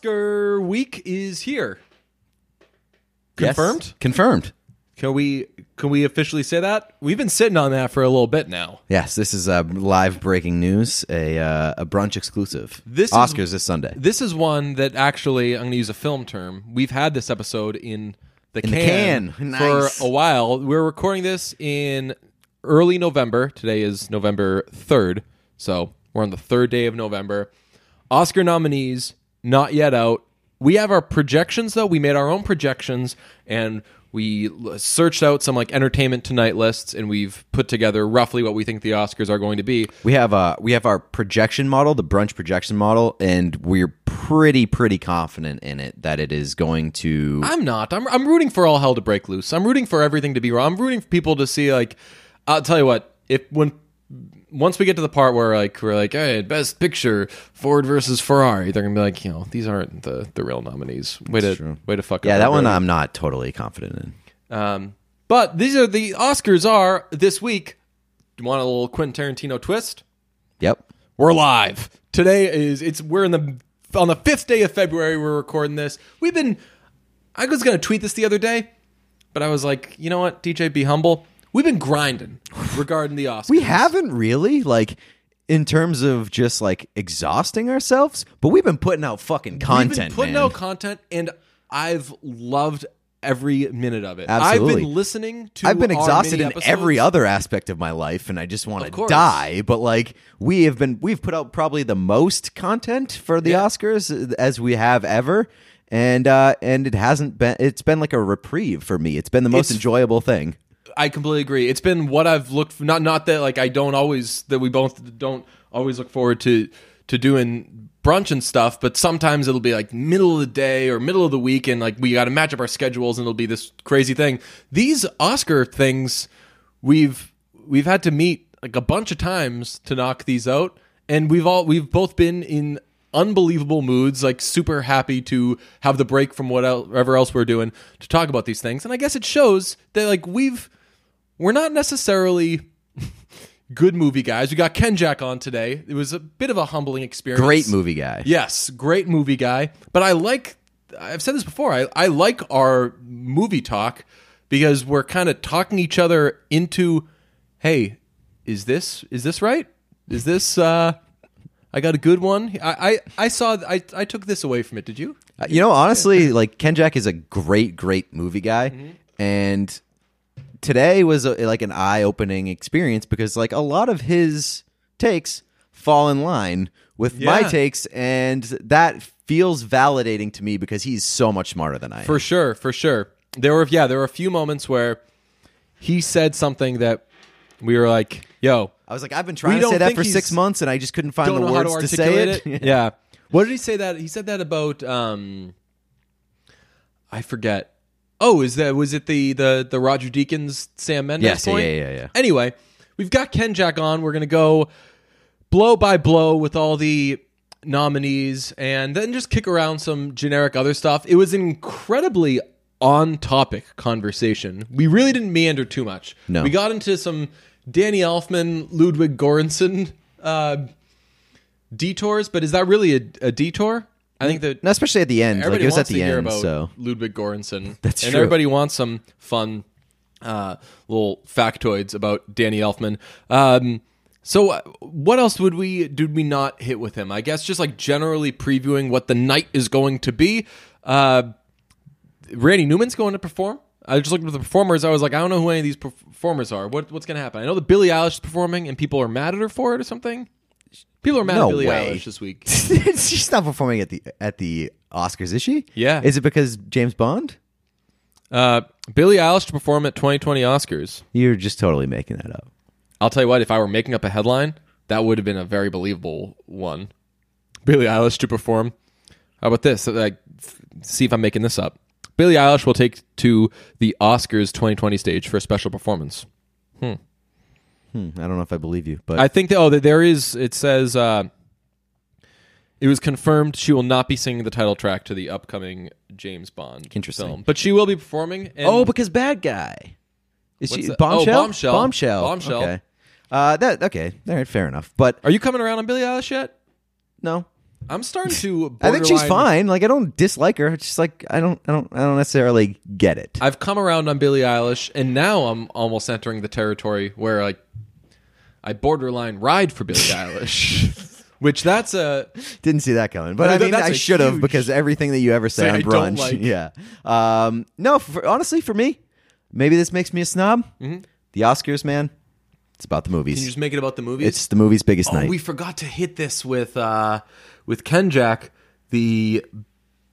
Oscar week is here. Yes. Confirmed? Confirmed. Can we can we officially say that? We've been sitting on that for a little bit now. Yes, this is uh, live breaking news, a uh, a brunch exclusive. This is- Oscars this Sunday. This is one that actually I'm going to use a film term. We've had this episode in the In the can, can. for Nice. a while. We're recording this in early November. Today is November 3rd. So, we're on the 3rd day of November. Oscar nominees not yet out. We have our projections though. We made our own projections and we searched out some like entertainment tonight lists and we've put together roughly what we think the Oscars are going to be. We have uh we have our projection model, the brunch projection model, and we're pretty pretty confident in it that it is going to. I'm not. I'm I'm rooting for all hell to break loose. I'm rooting for everything to be wrong. I'm rooting for people to see like I'll tell you what, if when once we get to the part where like we're like, hey, best picture, Ford versus Ferrari, they're gonna be like, you know, these aren't the the real nominees. Way to true. way to fuck yeah, up that one. I'm not totally confident in. Um, but these are the Oscars are this week. Do you want a little Quentin Tarantino twist? Yep. We're live. Today is it's we're in the on the fifth day of February. We're recording this. We've been. I was gonna tweet this the other day, but I was like, you know what, DJ, be humble. We've been grinding regarding the Oscars. We haven't really like in terms of just like exhausting ourselves, but we've been putting out fucking We've content, been putting man. out content, and I've loved every minute of it. I've been listening to. I've been exhausted in every other aspect of my life, and I just want to die. But like we have been, we've put out probably the most content for the Yeah. Oscars as we have ever, and uh, and it hasn't been. It's been like a reprieve for me. It's been the most It's- enjoyable thing. I completely agree. It's been what I've looked for. Not not that like I don't always that we both don't always look forward to to doing brunch and stuff, but sometimes it'll be like middle of the day or middle of the week, and like we got to match up our schedules, and it'll be this crazy thing. These Oscar things, we've we've had to meet like a bunch of times to knock these out, and we've all we've both been in unbelievable moods, like super happy to have the break from whatever else we're doing to talk about these things. And I guess it shows that like we've we're not necessarily good movie guys. We got Ken Jack on today. It was a bit of a humbling experience. Great movie guy. Yes, great movie guy. But I like I've said this before. I, I like our movie talk because we're kind of talking each other into hey, is this is this right? Is this uh I got a good one. I I, I saw I I took this away from it. Did you? Uh, You know, honestly, like Ken Jack is a great, great movie guy, Mm-hmm. and today was a, like an eye-opening experience because like a lot of his takes fall in line with my takes, and that feels validating to me because he's so much smarter than I am. For sure, for sure. There were yeah, there were a few moments where he said something that we were like, "Yo, I was like, I've been trying to say that for six months, and I just couldn't find the how to words to, say articulate it. yeah. What did he say that? He said that about um I forget. Oh, is that was it the the the Roger Deakins Sam Mendes Yes, yeah, point? yeah, yeah, yeah. Anyway, we've got Ken Jack on. We're going to go blow by blow with all the nominees and then just kick around some generic other stuff. It was an incredibly on topic conversation. We really didn't meander too much. No. We got into some Danny Elfman, Ludwig Göransson uh, detours, but is that really a, a detour? I think that And especially at the end, like it was at the end. So Ludwig Göransson. That's and true. everybody wants some fun uh, little factoids about Danny Elfman. Um, so, uh, what else would we did we not hit with him? I guess just like generally previewing what the night is going to be. Uh, Randy Newman's going to perform. I just looked at the performers. I was like, I don't know who any of these performers are. What, what's going to happen? I know that Billie Eilish is performing, and people are mad at her for it or something. People are mad No at Billie way. Eilish this week. she's not performing at the at the Oscars, is she? Yeah. Is it because James Bond? Uh, Billie Eilish to perform at 2020 Oscars. You're just totally making that up. I'll tell you what, if I were making up a headline, that would have been a very believable one. Billie Eilish to perform. How about this? Like, see if I'm making this up. Billie Eilish will take to the Oscars 2020 stage for a special performance. Hmm, I don't know if I believe you, but I think that oh, that there is. It says uh, it was confirmed she will not be singing the title track to the upcoming James Bond Interesting. film, but she will be performing. And oh, because bad guy. Is What's she that? bombshell? Oh, Bombshell. Bombshell. Bombshell. Okay. Uh, that okay. All right, fair enough. But are you coming around on Billie Eilish yet? no, I'm starting to. I think she's borderline- fine. Like I don't dislike her. It's just like I don't I don't I don't necessarily get it. I've come around on Billie Eilish, and now I'm almost entering the territory where like I borderline ride for Billie Eilish, which that's a Didn't see that coming, but No, I that- mean, that's I a should have huge- because everything that you ever say Say on I don't brunch, like. yeah. Um, no, for, honestly, for me, maybe this makes me a snob. The Oscars, man, it's about the movies. Can you just make it about the movies? It's the movie's biggest oh, night. we forgot to hit this with uh, with Ken Jack, the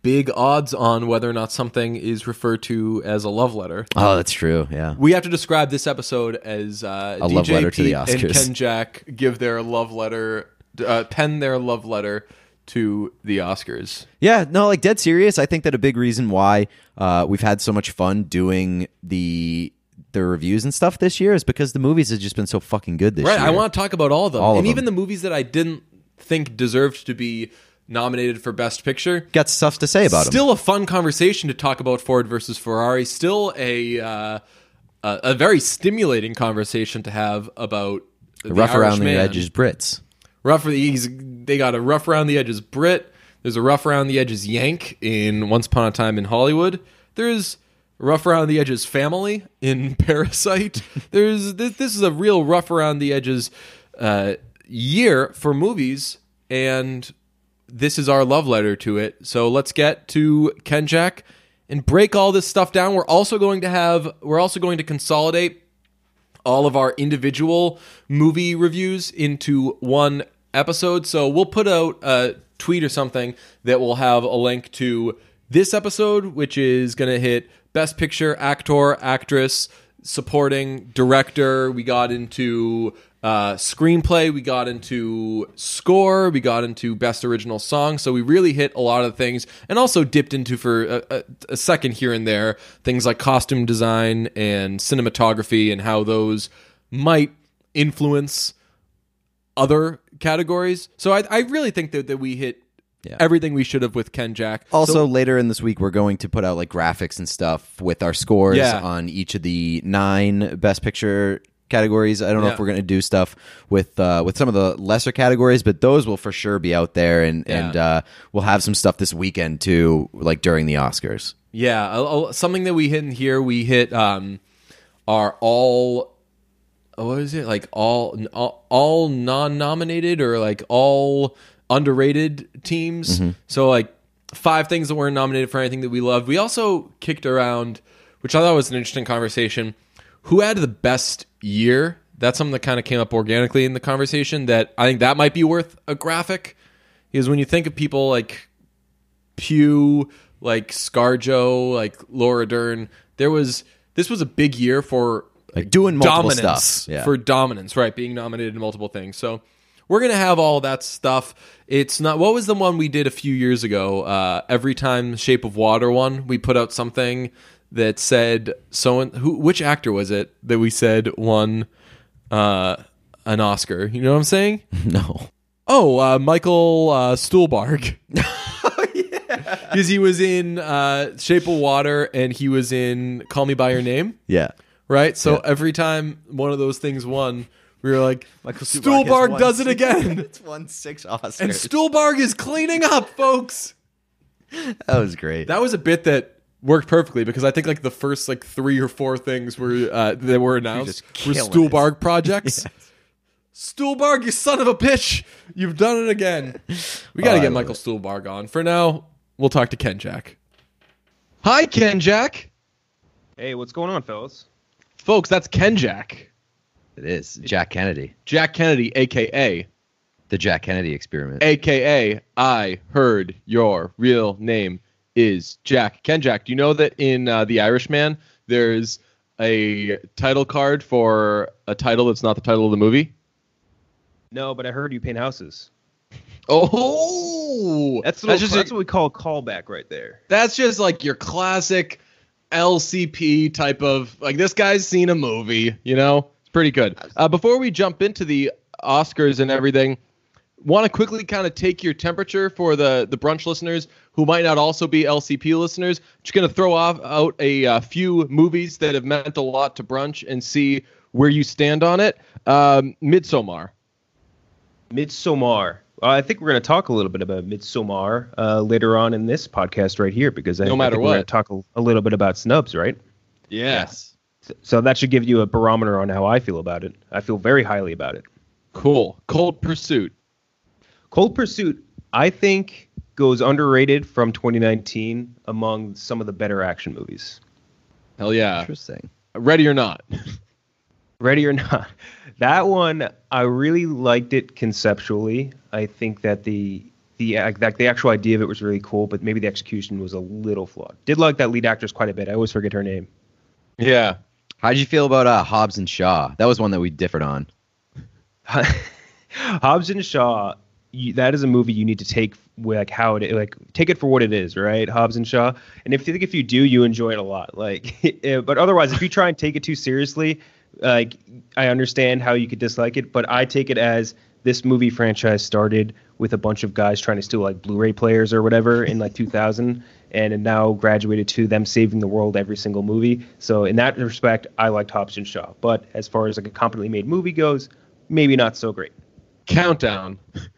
big odds on whether or not something is referred to as a love letter. oh, that's true. Yeah. We have to describe this episode as uh, A love DJ letter to the Pete and Oscars. Ken Jack give their love letter, uh, pen their love letter to the Oscars. Yeah, no, like dead serious. I think that a big reason why uh, we've had so much fun doing the the reviews and stuff this year is because the movies have just been so fucking good this Right. year. I want to talk about all of them, All of and them. even the movies that I didn't think deserved to be nominated for Best Picture. got stuff to say about them. Still a fun conversation to talk about Ford versus Ferrari. Still a uh, a, a very stimulating conversation to have about the Rough around the edges, Brits. Rough. He's, they got a rough around the edges Brit. There's a rough around the edges Yank in Once Upon a Time in Hollywood. There's rough around the edges family in Parasite. There's this, this is a real rough around the edges uh, year for movies, and this is our love letter to it. So let's get to Ken Jack and break all this stuff down. We're also going to have we're also going to consolidate all of our individual movie reviews into one episode. So we'll put out a tweet or something that will have a link to this episode, which is going to hit Best Picture, Actor, Actress, Supporting, Director. We got into uh, Screenplay. We got into Score. We got into Best Original Song. So we really hit a lot of things and also dipped into for a, a, a second here and there things like costume design and cinematography and how those might influence other categories. So I, I really think that, that we hit Yeah. everything we should have with Ken Jack. Also, So- later in this week, we're going to put out like graphics and stuff with our scores Yeah. on each of the nine Best Picture categories. I don't know Yeah. if we're going to do stuff with uh, with some of the lesser categories, but those will for sure be out there, and Yeah. and uh, we'll have some stuff this weekend too, like during the Oscars. Yeah, something that we hit in here, we hit um, are all what is it like all all, all non-nominated or like all underrated teams. So like five things that weren't nominated for anything that we loved. We also kicked around, which I thought was an interesting conversation. Who had the best year? That's something that kind of came up organically in the conversation. That I think that might be worth a graphic, is when you think of people like Pugh, like ScarJo, like Laura Dern. There was this was a big year for Like doing multiple dominance stuff. Yeah. for dominance, right? Being nominated in multiple things. So we're gonna have all that stuff. It's not. What was the one we did a few years ago? Uh, every time Shape of Water won, we put out something that said so. and Who? Which actor was it that we said won uh, an Oscar? You know what I'm saying? no. Oh, uh, Michael uh, Stuhlbarg. Oh, Because he was in uh, Shape of Water and he was in Call Me By Your Name, Yeah. right? So every time one of those things won, we were like, Michael Stuhlbarg does it again. it's won six Oscars. and Stuhlbarg is cleaning up, folks. that was great. That was a bit that worked perfectly because I think like the first like three or four things were uh, that were announced just were killing Stuhlbarg projects. Stuhlbarg, you son of a bitch! You've done it again. We got to Oh, get love Michael Stuhlbarg on. For now, we'll talk to Ken Jack. Hi, Ken Jack. Hey, what's going on, fellas? Folks, that's Ken Jack. it is Jack Kennedy, Jack Kennedy, aka, the Jack Kennedy experiment. aka, I heard your real name is Jack. Ken Jack, do you know that in uh, The Irishman, there's a title card for a title that's not the title of the movie? No, but I heard you paint houses. Oh, That's that's just that's what we call a callback right there. that's just like your classic LCP type of like this guy's seen a movie, you know? It's pretty good. Uh, before we jump into the Oscars and everything, want to quickly kind of take your temperature for the the brunch listeners who might not also be LCP listeners. Just going to throw off out a uh, few movies that have meant a lot to brunch and see where you stand on it. Um, Midsommar. Midsommar. Uh, I think we're going to talk a little bit about Midsommar uh, later on in this podcast right here because I, No I matter think we're going to what. talk a, a little bit about snubs, right? Yes. So that should give you a barometer on how I feel about it. I feel very highly about it. Cool. Cold Pursuit. Cold Pursuit, I think, goes underrated from 2019 among some of the better action movies. Hell yeah. Interesting. Ready or not. Ready or not, that one I really liked it conceptually. I think that the the like the actual idea of it was really cool, but maybe the execution was a little flawed. Did like that lead actress quite a bit. I always forget her name. yeah. How did you feel about uh, Hobbs and Shaw? That was one that we differed on. Hobbs and Shaw, you, that is a movie you need to take like how it like take it for what it is, right? Hobbs and Shaw, and if you think if you do, you enjoy it a lot. Like, eh, but otherwise, if you try and take it too seriously, like I understand how you could dislike it, but I take it as this movie franchise started with a bunch of guys trying to steal like Blu-ray players or whatever in like 2000, and it now graduated to them saving the world every single movie. So in that respect, I liked Hobbs and Shaw. But as far as like a competently made movie goes, maybe not so great. Countdown.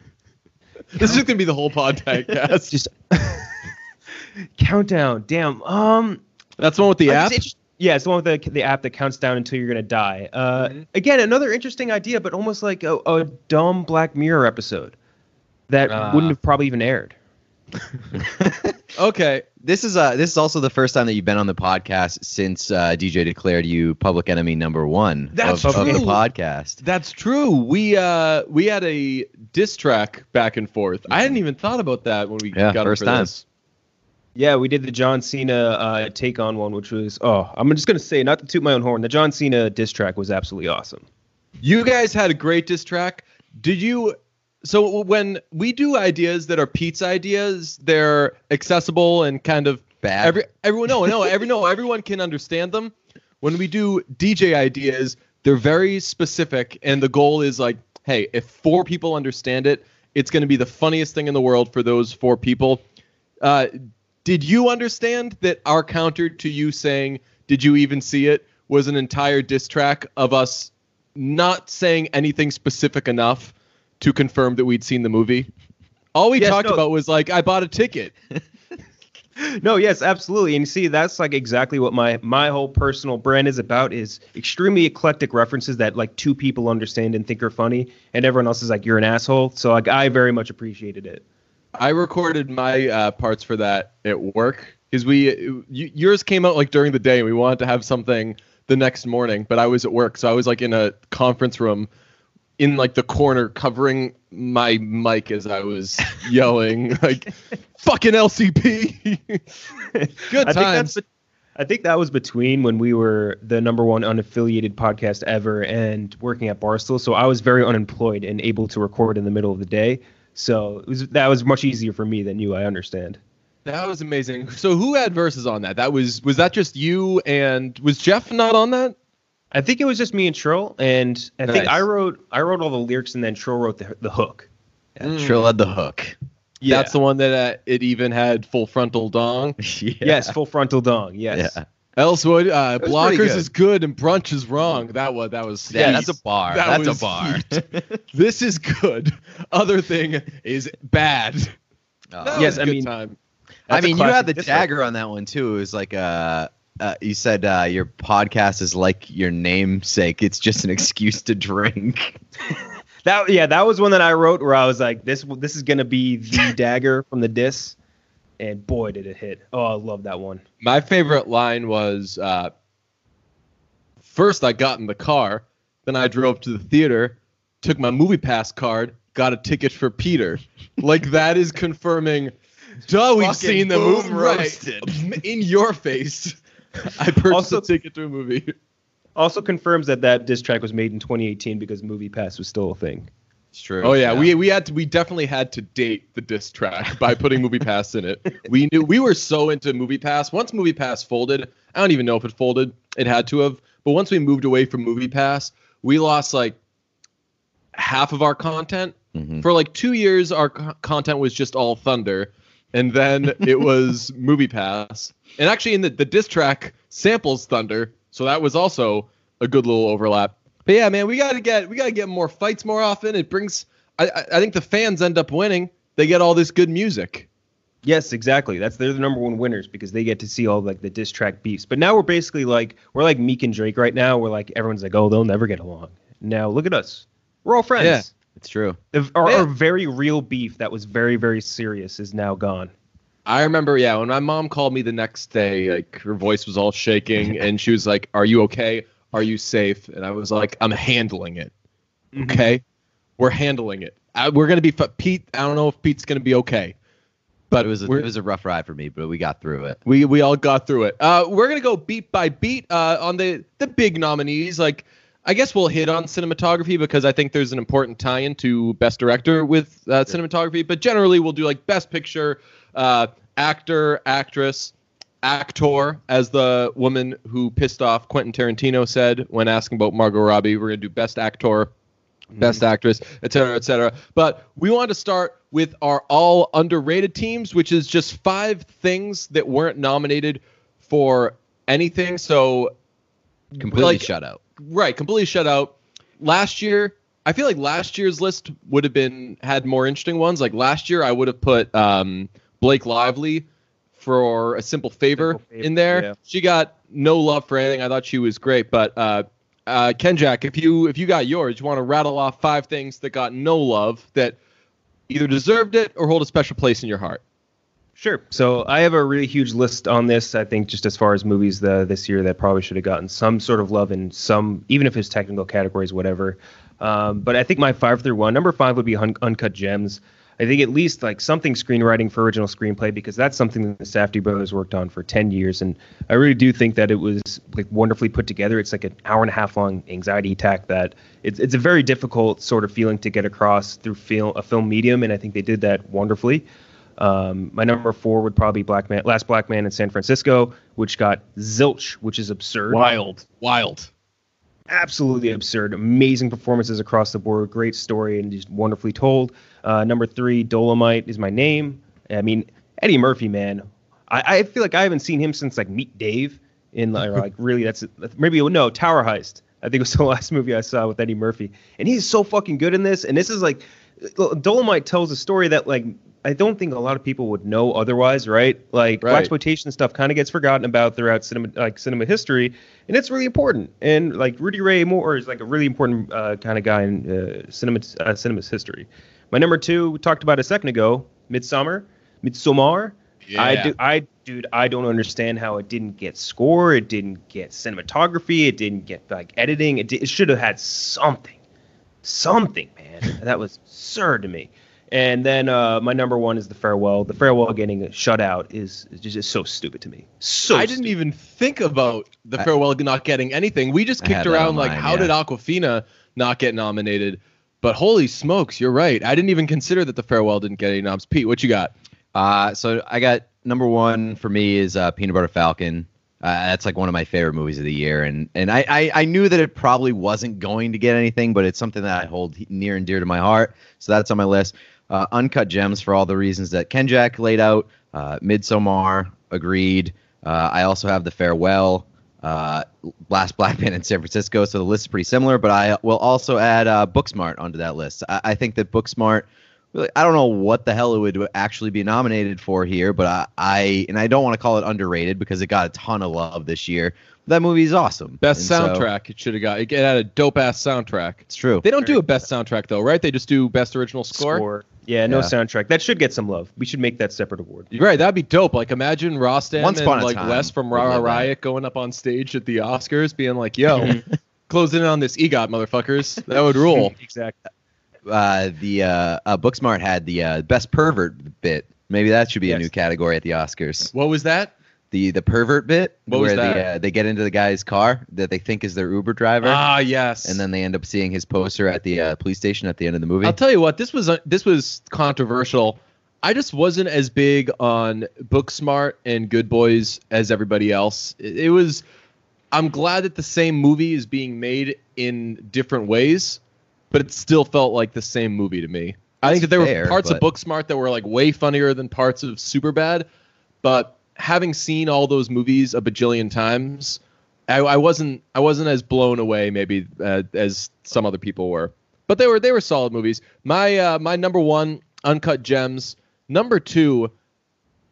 this is going to be the whole podcast. just countdown. Damn. Um. That's the one with the app. interest- yeah, it's the one with the the app that counts down until you're gonna die. Uh, Mm-hmm. again, another interesting idea, but almost like a, a dumb Black Mirror episode that Ah. wouldn't have probably even aired. Okay. This is uh this is also the first time that you've been on the podcast since uh, DJ declared you public enemy number one That's of, of the true. podcast. That's true. We uh we had a diss track back and forth. I hadn't even thought about that when we Yeah, got first for time. this. Yeah, we did the John Cena uh, take on one, which was oh, I'm just gonna say, not to toot my own horn, the John Cena diss track was absolutely awesome. You guys had a great diss track. Did you? So when we do ideas that are Pete's ideas, they're accessible and kind of Bad. Every everyone no no every no everyone can understand them. When we do DJ ideas, they're very specific, and the goal is like, hey, if four people understand it, it's going to be the funniest thing in the world for those four people. Uh, did you understand that our counter to you saying, "Did you even see it?" was an entire diss track of us not saying anything specific enough to confirm that we'd seen the movie. All we Yes, talked no. about was like, I bought a ticket. No, yes, absolutely. And see, that's like exactly what my my whole personal brand is about is extremely eclectic references that like two people understand and think are funny, and everyone else is like, you're an asshole. So like I very much appreciated it. I recorded my uh, parts for that at work because we you, yours came out like during the day and we wanted to have something the next morning, but I was at work, so I was like in a conference room in like the corner covering my mic as I was yelling like fucking LCP. Good I think times. that's. be- I think that was between when we were the number one unaffiliated podcast ever and working at Barstool. So I was very unemployed and able to record in the middle of the day. So it was that was much easier for me than you. I understand. That was amazing. So who had verses on that? That was was that just you and was Jeff not on that? I think it was just me and Trill, and I think I wrote I wrote all the lyrics, and then Trill wrote the the hook. Yeah, Trill had the hook. Yeah. That's the one that uh, it even had full frontal dong. yeah. Yes, full frontal dong. Yes. Yeah. Elswood, uh, blockers good. is good and brunch is wrong. That was that was Yeah, heat. that's a bar. That That's a bar. this is good. Other thing is bad. That Yes, was a I good mean- time. I mean, you had the dagger on that one too. It was like uh, uh you said uh, your podcast is like your namesake. It's just an excuse to drink. That yeah, that was one that I wrote where I was like, this this is gonna be the dagger from the diss, and boy did it hit. Oh, I love that one. My favorite line was uh, first I got in the car, then I drove to the theater, took my movie pass card, got a ticket for Peter. Like that is confirming. Duh, we've Fucking seen the boom movie right in your face. I purchased Also- a ticket to a movie. Also confirms that that diss track was made in 2018 because Movie Pass was still a thing. It's true. Oh yeah, we we had to we definitely had to date the diss track by putting Movie Pass in it. We knew we were so into Movie Pass. Once Movie Pass folded, I don't even know if it folded. It had to have. But once we moved away from Movie Pass, we lost like half of our content. Mhm. For like 2 years our co- content was just all Thunder and then it was Movie Pass. And actually in the the diss track samples Thunder, so that was also a good little overlap. But yeah, man, we got to get we got to get more fights more often. It brings I, I I think the fans end up winning. They get all this good music. Yes, exactly. That's they're the number one winners because they get to see all like the diss track beefs. But now we're basically like we're like Meek and Drake right now. We're like everyone's like, oh, they'll never get along. Now look at us. We're all friends. Yeah. It's true. The, our, Yeah. our very real beef that was very very serious is now gone. I remember, yeah, when my mom called me the next day, like her voice was all shaking, and she was like, "Are you okay? Are you safe?" And I was like, "I'm handling it. Okay, we're handling it. Uh, we're gonna be f- Pete. I don't know if Pete's gonna be okay, but It was a, it was a rough ride for me, but we got through it. we we all got through it. Uh, we're gonna go beat by beat uh, on the the big nominees. Like, I guess we'll hit on cinematography because I think there's an important tie-in to best director with uh, cinematography. But generally, we'll do like best picture, uh, actor, actress, actor, as the woman who pissed off Quentin Tarantino said when asking about Margot Robbie. We're gonna do best actor, best actress, et cetera, et cetera. But we want to start with our all underrated teams, which is just five things that weren't nominated for anything. So, Completely Like- shut out. right, completely shut out. Last year, I feel like last year's list would have been had more interesting ones. Like last year, I would have put um, Blake Lively for a simple favor, Simple Favor, in there. yeah. She got no love for anything. I thought she was great, but uh, uh, Ken Jack, if you if you got yours, you want to rattle off five things that got no love that either deserved it or hold a special place in your heart. Sure. So I have a really huge list on this. I think just as far as movies the, this year that probably should have gotten some sort of love in some, even if it's technical categories, whatever. Um, but I think my five through one, number five would be Un- Uncut Gems. I think at least like something screenwriting for original screenplay because that's something that the Safdie brothers worked on for 10 years. And I really do think that it was like wonderfully put together. It's like an hour and a half long anxiety attack that it's, it's a very difficult sort of feeling to get across through film, a film medium. And I think they did that wonderfully. Um, my number four would probably be Black Man, Last Black Man in San Francisco, which got zilch, which is absurd. Wild, wild. Absolutely absurd. Amazing performances across the board. Great story and just wonderfully told. Uh, number three, Dolemite is my name. I mean, Eddie Murphy, man. I, I feel like I haven't seen him since like Meet Dave. In like, like really, that's maybe no Tower Heist. I think it was the last movie I saw with Eddie Murphy, and he's so fucking good in this. And this is like, Dolemite tells a story that like I don't think a lot of people would know otherwise, right? Like Right. exploitation stuff kind of gets forgotten about throughout cinema, like cinema history, and it's really important. And like Rudy Ray Moore is like a really important uh, kind of guy in uh, cinema uh, cinema's history. My number two, we talked about a second ago, Midsummer, Midsommar. I Yeah. do, I dude, I don't understand how it didn't get score, it didn't get cinematography, it didn't get like editing. It, it should have had something, something, man. that was absurd to me. And then uh, my number one is the farewell. The farewell getting shut out is, is just, so stupid to me. So I didn't stupid. even think about the I- farewell not getting anything. We just kicked around on like, how yeah. did Awkwafina not get nominated? But holy smokes, you're right. I didn't even consider that the farewell didn't get any noms. Pete, what you got? Uh, so I got number one for me is uh, Peanut Butter Falcon. Uh, that's like one of my favorite movies of the year, and and I, I I knew that it probably wasn't going to get anything, but it's something that I hold near and dear to my heart. So that's on my list. Uh, Uncut Gems for all the reasons that Ken Jack laid out. Uh, Midsommar, agreed. Uh, I also have The Farewell, uh, Last Black Man in San Francisco. So the list is pretty similar, but I will also add uh, Booksmart onto that list. I, I think that Booksmart really, I don't know what the hell it would actually be nominated for here, but I, I and I don't want to call it underrated because it got a ton of love this year. That movie is awesome. Best And so- soundtrack. it should have got. It had a dope ass soundtrack. it's true. They don't do a best soundtrack though, right? They just do best original score. Yeah, no Yeah. soundtrack. That should get some love. We should make that separate award. Right. That'd be dope. Like imagine Rostam Once and like time, Wes from we'd Ra Ra love that. Riot going up on stage at the Oscars, being like, "Yo, closing in on this EGOT, motherfuckers." That would rule. exactly. uh, the uh, uh, Booksmart had the uh, best pervert bit. Maybe that should be a new category at the Oscars. What was that? The the pervert bit What where they uh, they get into the guy's car that they think is their Uber driver, Ah, yes. and then they end up seeing his poster at the uh, police station at the end of the movie. I'll tell you what, this was uh, this was controversial. I just wasn't as big on Booksmart and Good Boys as everybody else. It, it was. I'm glad that the same movie is being made in different ways, but it still felt like the same movie to me. I think that there fair, were parts of Booksmart that were like way funnier than parts of Superbad, but having seen all those movies a bajillion times, I, I wasn't I wasn't as blown away maybe uh, as some other people were. but they were they were solid movies. My uh, my number one, Uncut Gems. Number two,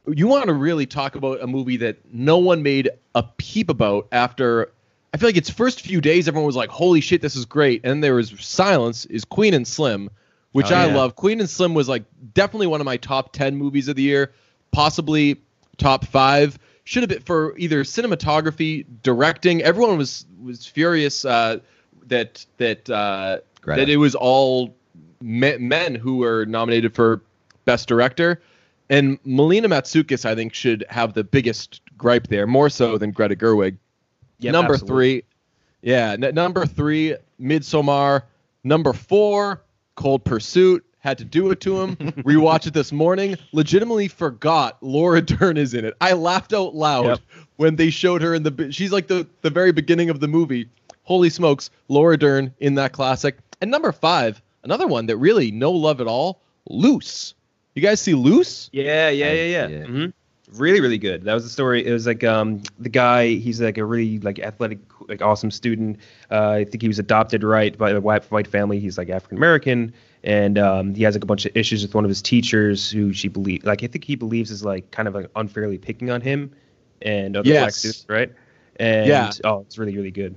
you want to really talk about a movie that no one made a peep about after. I feel like its first few days, everyone was like, "Holy shit, this is great," and there was silence. Is Queen and Slim, which Oh, I yeah. love. Queen and Slim was like definitely one of my top ten movies of the year, possibly top five. Should have been for either cinematography, directing. Everyone was was furious uh, that that uh, Greta. that it was all me- men who were nominated for best director. And Melina Matsoukas, I think, should have the biggest gripe there, more so than Greta Gerwig. Yep, number absolutely. three, yeah, n- number three, Midsommar. Number four, Cold Pursuit. Had to do it to him. Rewatch it this morning. Legitimately forgot Laura Dern is in it. I laughed out loud Yep. when they showed her in the. She's like the the very beginning of the movie. Holy smokes, Laura Dern in that classic. And number five, another one that really no love at all. Luce. You guys see Luce? Yeah, yeah, yeah, yeah. Yeah. hmm Really, really good. That was the story. It was like um the guy. He's like a really like athletic, like awesome student. Uh, I think he was adopted right by a white white family. He's like African American, and um, he has like a bunch of issues with one of his teachers who she believe like I think he believes is like kind of like unfairly picking on him and other black students, right? And Yeah. oh, it's really, really good.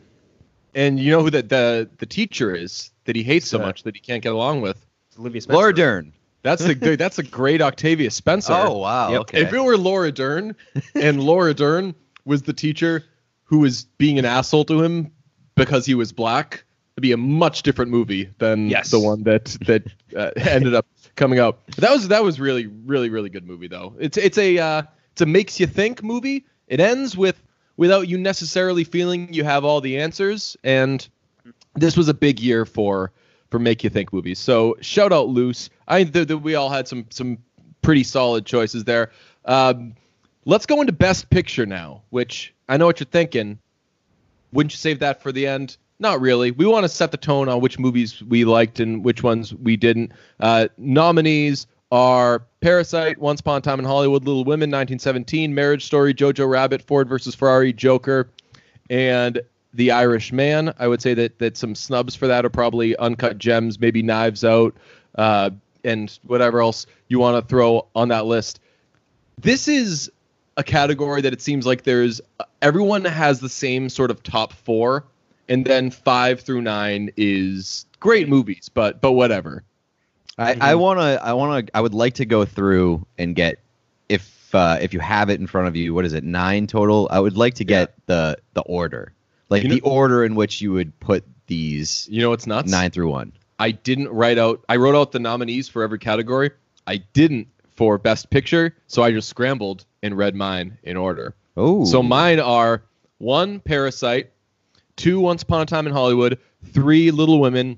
And you know who the the, the teacher is that he hates so Uh, much that he can't get along with? It's Olivia Spencer. Laura Dern. That's the dude, that's a great Octavia Spencer. Oh wow. Yep. Okay. If it were Laura Dern and Laura Dern was the teacher who was being an asshole to him because he was black, it'd be a much different movie than Yes. the one that that uh, ended up coming out. That was that was really really really good movie though. It's it's a uh, it's a makes you think movie. It ends with without you necessarily feeling you have all the answers and this was a big year for for make you think movies. So shout out Luce. I that we all had some some pretty solid choices there. Um, let's go into Best Picture now, which I know what you're thinking. Wouldn't you save that for the end? Not really. We want to set the tone on which movies we liked and which ones we didn't. Uh, nominees are Parasite, Once Upon a Time in Hollywood, Little Women, 1917, Marriage Story, Jojo Rabbit, Ford versus Ferrari, Joker, and The Irish Man. I would say that that some snubs for that are probably Uncut Gems, maybe Knives Out, uh, and whatever else you want to throw on that list. This is a category that it seems like there's everyone has the same sort of top four, and then five through nine is great movies, but but whatever. I, I wanna I wanna I would like to go through and get if uh, if you have it in front of you, what is it, nine total? I would like to get the the order. Like You know- the order in which you would put these You know it's not nine through one. I didn't write out. I wrote out the nominees for every category. I didn't for Best Picture, so I just scrambled and read mine in order. Oh. So mine are one Parasite, two Once Upon a Time in Hollywood, three Little Women,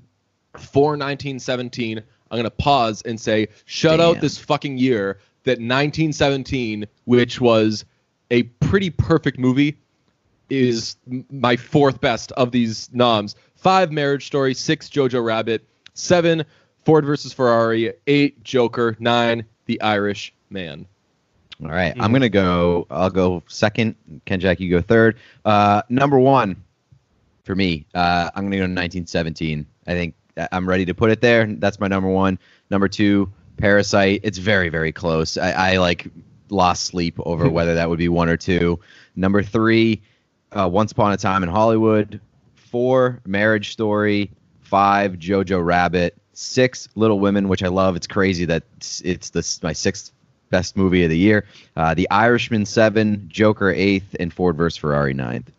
four 1917. I'm gonna pause and say, shut out this fucking year that 1917, which was a pretty perfect movie, is my fourth best of these noms. Five Marriage Story, six Jojo Rabbit, seven Ford versus Ferrari, eight Joker, nine The Irish Man. All right, I'm gonna go. I'll go second. Ken Jack, you go third. Uh, number one for me. Uh, I'm gonna go 1917. I think I'm ready to put it there. That's my number one. Number two, Parasite. It's very very close. I, I like lost sleep over whether that would be one or two. Number three, uh, Once Upon a Time in Hollywood. Four, Marriage Story. Five, Jojo Rabbit. Six, Little Women, which I love. It's crazy that it's, this my sixth best movie of the year. Uh, the Irishman seven, Joker eighth, and Ford vs Ferrari ninth.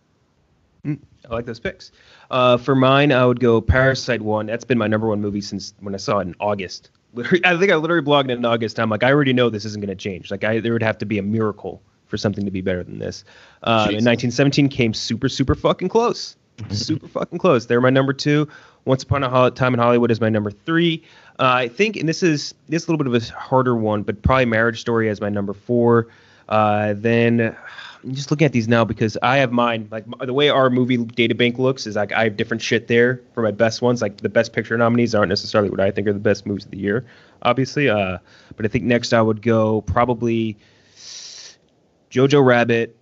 I like those picks. Uh, for mine, I would go Parasite one. That's been my number one movie since when I saw it in August. Literally, I think I literally blogged it in August. I'm like, I already know this isn't going to change. Like, I, there would have to be a miracle for something to be better than this. Uh, Jesus. and 1917 came super, super fucking close. super fucking close. They're my number two. Once Upon a Hol- Time in Hollywood is my number three. Uh, I think, and this is this is a little bit of a harder one, but probably Marriage Story as my number four. Uh, then I'm just looking at these now because I have mine. Like the way our movie data bank looks is like I have different shit there for my best ones. Like the best picture nominees aren't necessarily what I think are the best movies of the year, obviously. Uh, but I think next I would go probably Jojo Rabbit,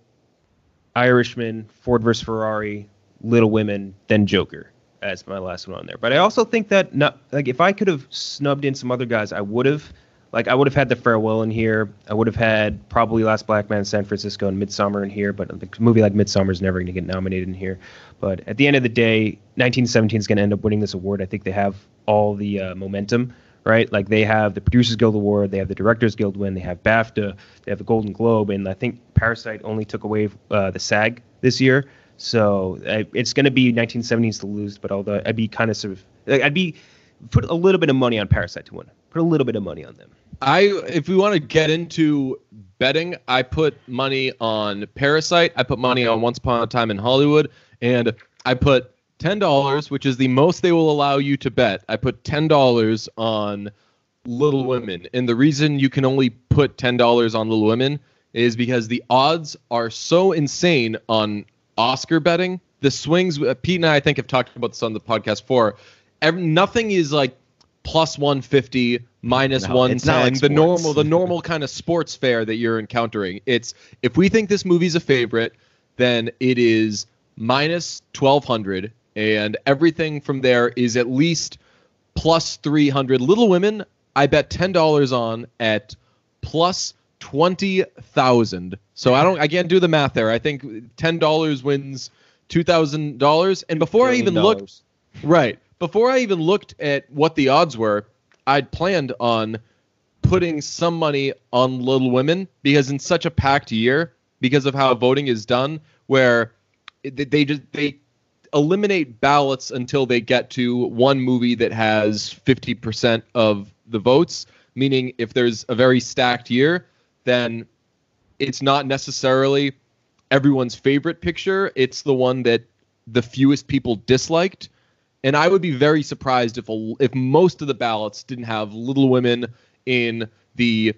Irishman, Ford vs Ferrari, Little Women, then Joker. as my last one on there. But I also think that not like if I could have snubbed in some other guys, I would have. Like I would have had the farewell in here. I would have had probably Last Black Man in San Francisco and Midsommar in here. But a movie like Midsommar is never going to get nominated in here. But at the end of the day, 1917 is going to end up winning this award. I think they have all the uh, momentum right? Like they have the Producers Guild Award, they have the Directors Guild win, they have BAFTA, they have the Golden Globe, and I think Parasite only took away uh, the SAG this year. So it's going to be 1917's to lose, but although I'd be kind of sort of, like, I'd be put a little bit of money on Parasite to win. Put a little bit of money on them. I if we want to get into betting, I put money on Parasite. I put money on Once Upon a Time in Hollywood, and I put ten dollars, which is the most they will allow you to bet. I put ten dollars on Little Women, and the reason you can only put ten dollars on Little Women is because the odds are so insane on Oscar betting. The swings, uh, Pete and I, I think have talked about this on the podcast before. Every, nothing is like plus 150 minus No, 110 like the normal the normal kind of sports fair that you're encountering it's if we think this movie's a favorite then it is minus 1200 and everything from there is at least plus 300 little women i bet $10 on at plus 20000 so i don't i can't do the math there i think $10 wins $2000 and before i even looked. Right. Before I even looked at what the odds were, I'd planned on putting some money on Little Women because in such a packed year, because of how voting is done, where they just they eliminate ballots until they get to one movie that has 50% of the votes, meaning if there's a very stacked year, then it's not necessarily everyone's favorite picture, it's the one that the fewest people disliked. And I would be very surprised if a, if most of the ballots didn't have Little Women in the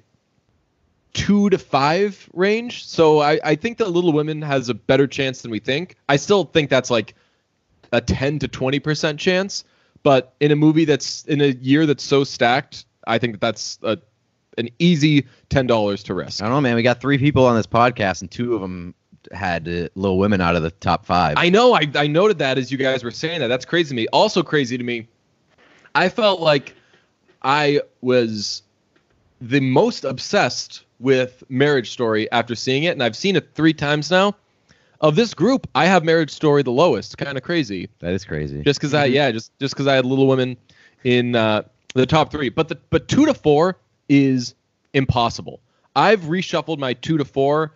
two to five range. So I, I think that Little Women has a better chance than we think. I still think that's like a 10 to 20% chance. But in a movie that's in a year that's so stacked, I think that that's a, an easy $10 to risk. I don't know, man. We got three people on this podcast, and two of them had uh, Little Women out of the top five. I know. I, I noted that as you guys were saying that. That's crazy to me. Also crazy to me. I felt like I was the most obsessed with Marriage Story after seeing it, and I've seen it three times now. Of this group, I have Marriage Story the lowest. Kind of crazy. that is crazy. Just because I yeah, just just because I had Little Women in uh, the top three, but the but two to four is impossible. I've reshuffled my two to four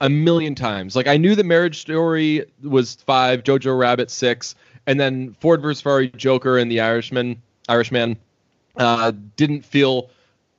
a million times. Like I knew the Marriage Story was five, Jojo Rabbit six, and then Ford vs Ferrari, Joker, and The Irishman. Irishman uh, didn't feel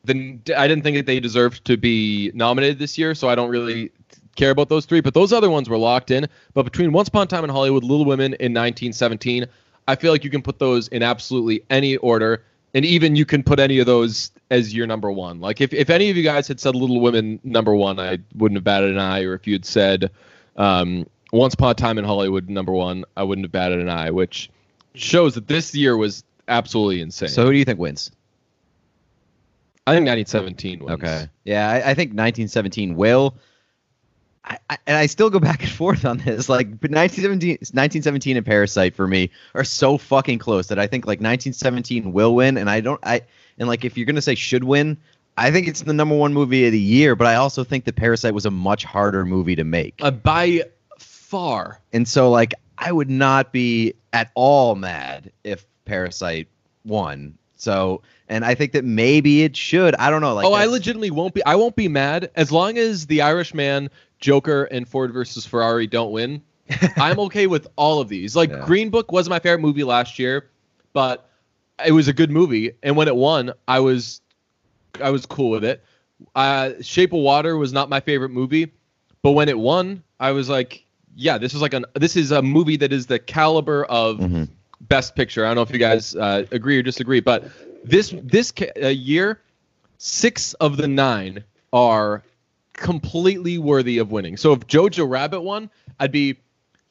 the I didn't think that they deserved to be nominated this year, so I don't really care about those three. But those other ones were locked in. But between Once Upon a Time in Hollywood, Little Women in 1917, I feel like you can put those in absolutely any order, and even you can put any of those as your number one. Like if, if any of you guys had said Little Women number one, I wouldn't have batted an eye. Or if you had said um, Once Upon a Time in Hollywood number one, I wouldn't have batted an eye, which shows that this year was absolutely insane. so who do you think wins? I think 1917 wins. Okay. Yeah, I, I think 1917 will. I, and I still go back and forth on this. Like, but 1917, 1917 and Parasite for me are so fucking close that I think like 1917 will win. And I don't, I, and like if you're gonna say should win, I think it's the number one movie of the year. But I also think that Parasite was a much harder movie to make. Uh, by far. And so like I would not be at all mad if Parasite won. So, and I think that maybe it should. I don't know. Like, oh, I legitimately won't be. I won't be mad as long as the Irishman, Joker, and Ford versus Ferrari don't win. I'm okay with all of these. Like Yeah. Green Book was my favorite movie last year, but it was a good movie, and when it won, I was, I was cool with it. Uh, Shape of Water was not my favorite movie, but when it won, I was like, yeah, this is like an this is a movie that is the caliber of Mhm. best picture. I don't know if you guys uh, agree or disagree, but this this ca- uh, year, six of the nine are completely worthy of winning. So if Jojo Rabbit won, I'd be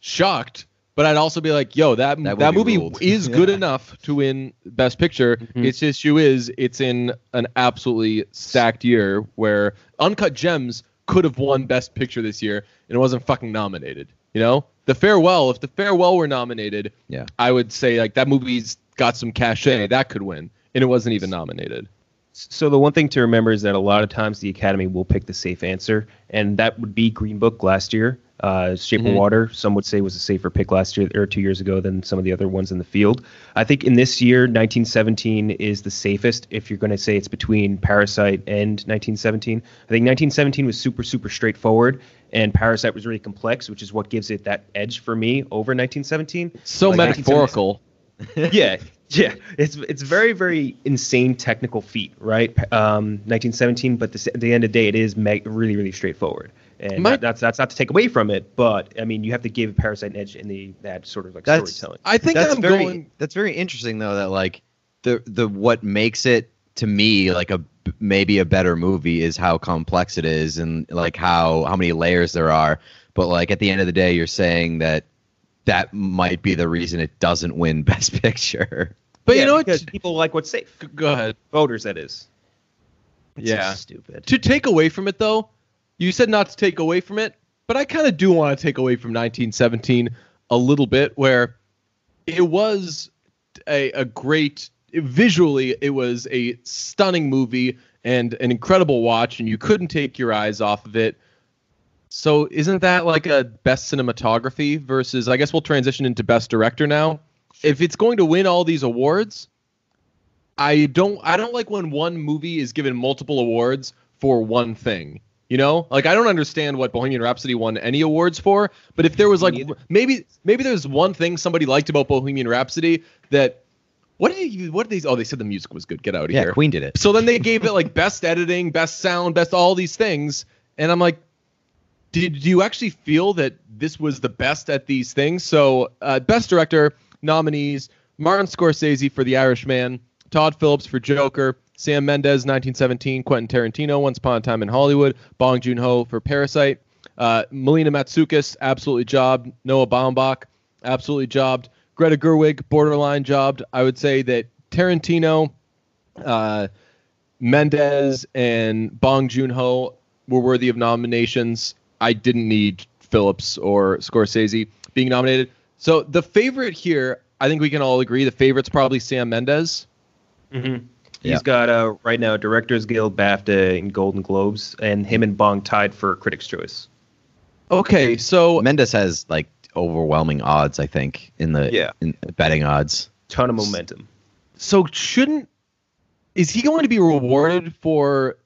shocked, but I'd also be like, "Yo, that That that, movie ruled." is good enough to win Best Picture." Mhm. Its issue is it's in an absolutely stacked year where Uncut Gems could have won Best Picture this year and it wasn't fucking nominated. You You know, The Farewell. If The Farewell were nominated, Yeah. I would say like that movie's got some cachet that could win, and it wasn't even nominated. So the one thing to remember is that a lot of times the Academy will pick the safe answer, and that would be Green Book last year. Uh, Shape Mhm. of Water, some would say was a safer pick last year or two years ago than some of the other ones in the field. I think in this year, 1917 is the safest. If you're going to say it's between Parasite and 1917, I think 1917 was super super straightforward, and Parasite was really complex, which is what gives it that edge for me over 1917 So Like metaphorical. yeah, yeah. It's it's very very insane technical feat, right? Um, 1917, but this, at the end of the day, it is me- really really straightforward, and My- that- that's that's not to take away from it, but I mean you have to give Parasite an edge in the that sort of like That's- storytelling. I think that's I'm very going. that's very interesting though that like the the what makes it to me like a maybe a better movie is how complex it is and like how how many layers there are but like at the end of the day you're saying that that might be the reason it doesn't win best picture But Yeah, you know what? because people like what's safe. Go ahead. Voters, that is. It's Yeah. so stupid To take away from it, though, you said not to take away from it, but I kind of do want to take away from 1917 a little bit, where it was a, a great visually, it was a stunning movie and an incredible watch, and you couldn't take your eyes off of it. So, isn't that like a best cinematography versus? I guess we'll transition into best director now. If it's going to win all these awards, I don't I don't like when one movie is given multiple awards for one thing. You know? Like I don't understand what Bohemian Rhapsody won any awards for, but if there was like maybe maybe there's one thing somebody liked about Bohemian Rhapsody that what did you what did they oh they said the music was good. Get out of here. yeah here. queen did it So then they gave it like best editing, best sound, best all these things, and I'm like, did do you actually feel that this was the best at these things? So uh, best director nominees: Martin Scorsese for The Irishman, Todd Phillips for Joker, Sam Mendes 1917, Quentin Tarantino Once Upon a Time in Hollywood, Bong Joon Ho for Parasite, uh, Melina Matsoukas absolutely jobbed, Noah Baumbach absolutely jobbed, Greta Gerwig borderline jobbed. I would say that Tarantino. Uh, and Bong Joon Ho were worthy of nominations. I didn't need Phillips or Scorsese being nominated. So the favorite here, I think we can all agree, the favorite's probably Sam Mendes. Mm-hmm. Yeah. He's got uh, right now Directors Guild, BAFTA, and Golden Globes, and him and Bong tied for Critics' Choice. Okay, so mendes has like overwhelming odds i think in the Yeah. in betting odds Ton of momentum. so shouldn't is he going to be rewarded for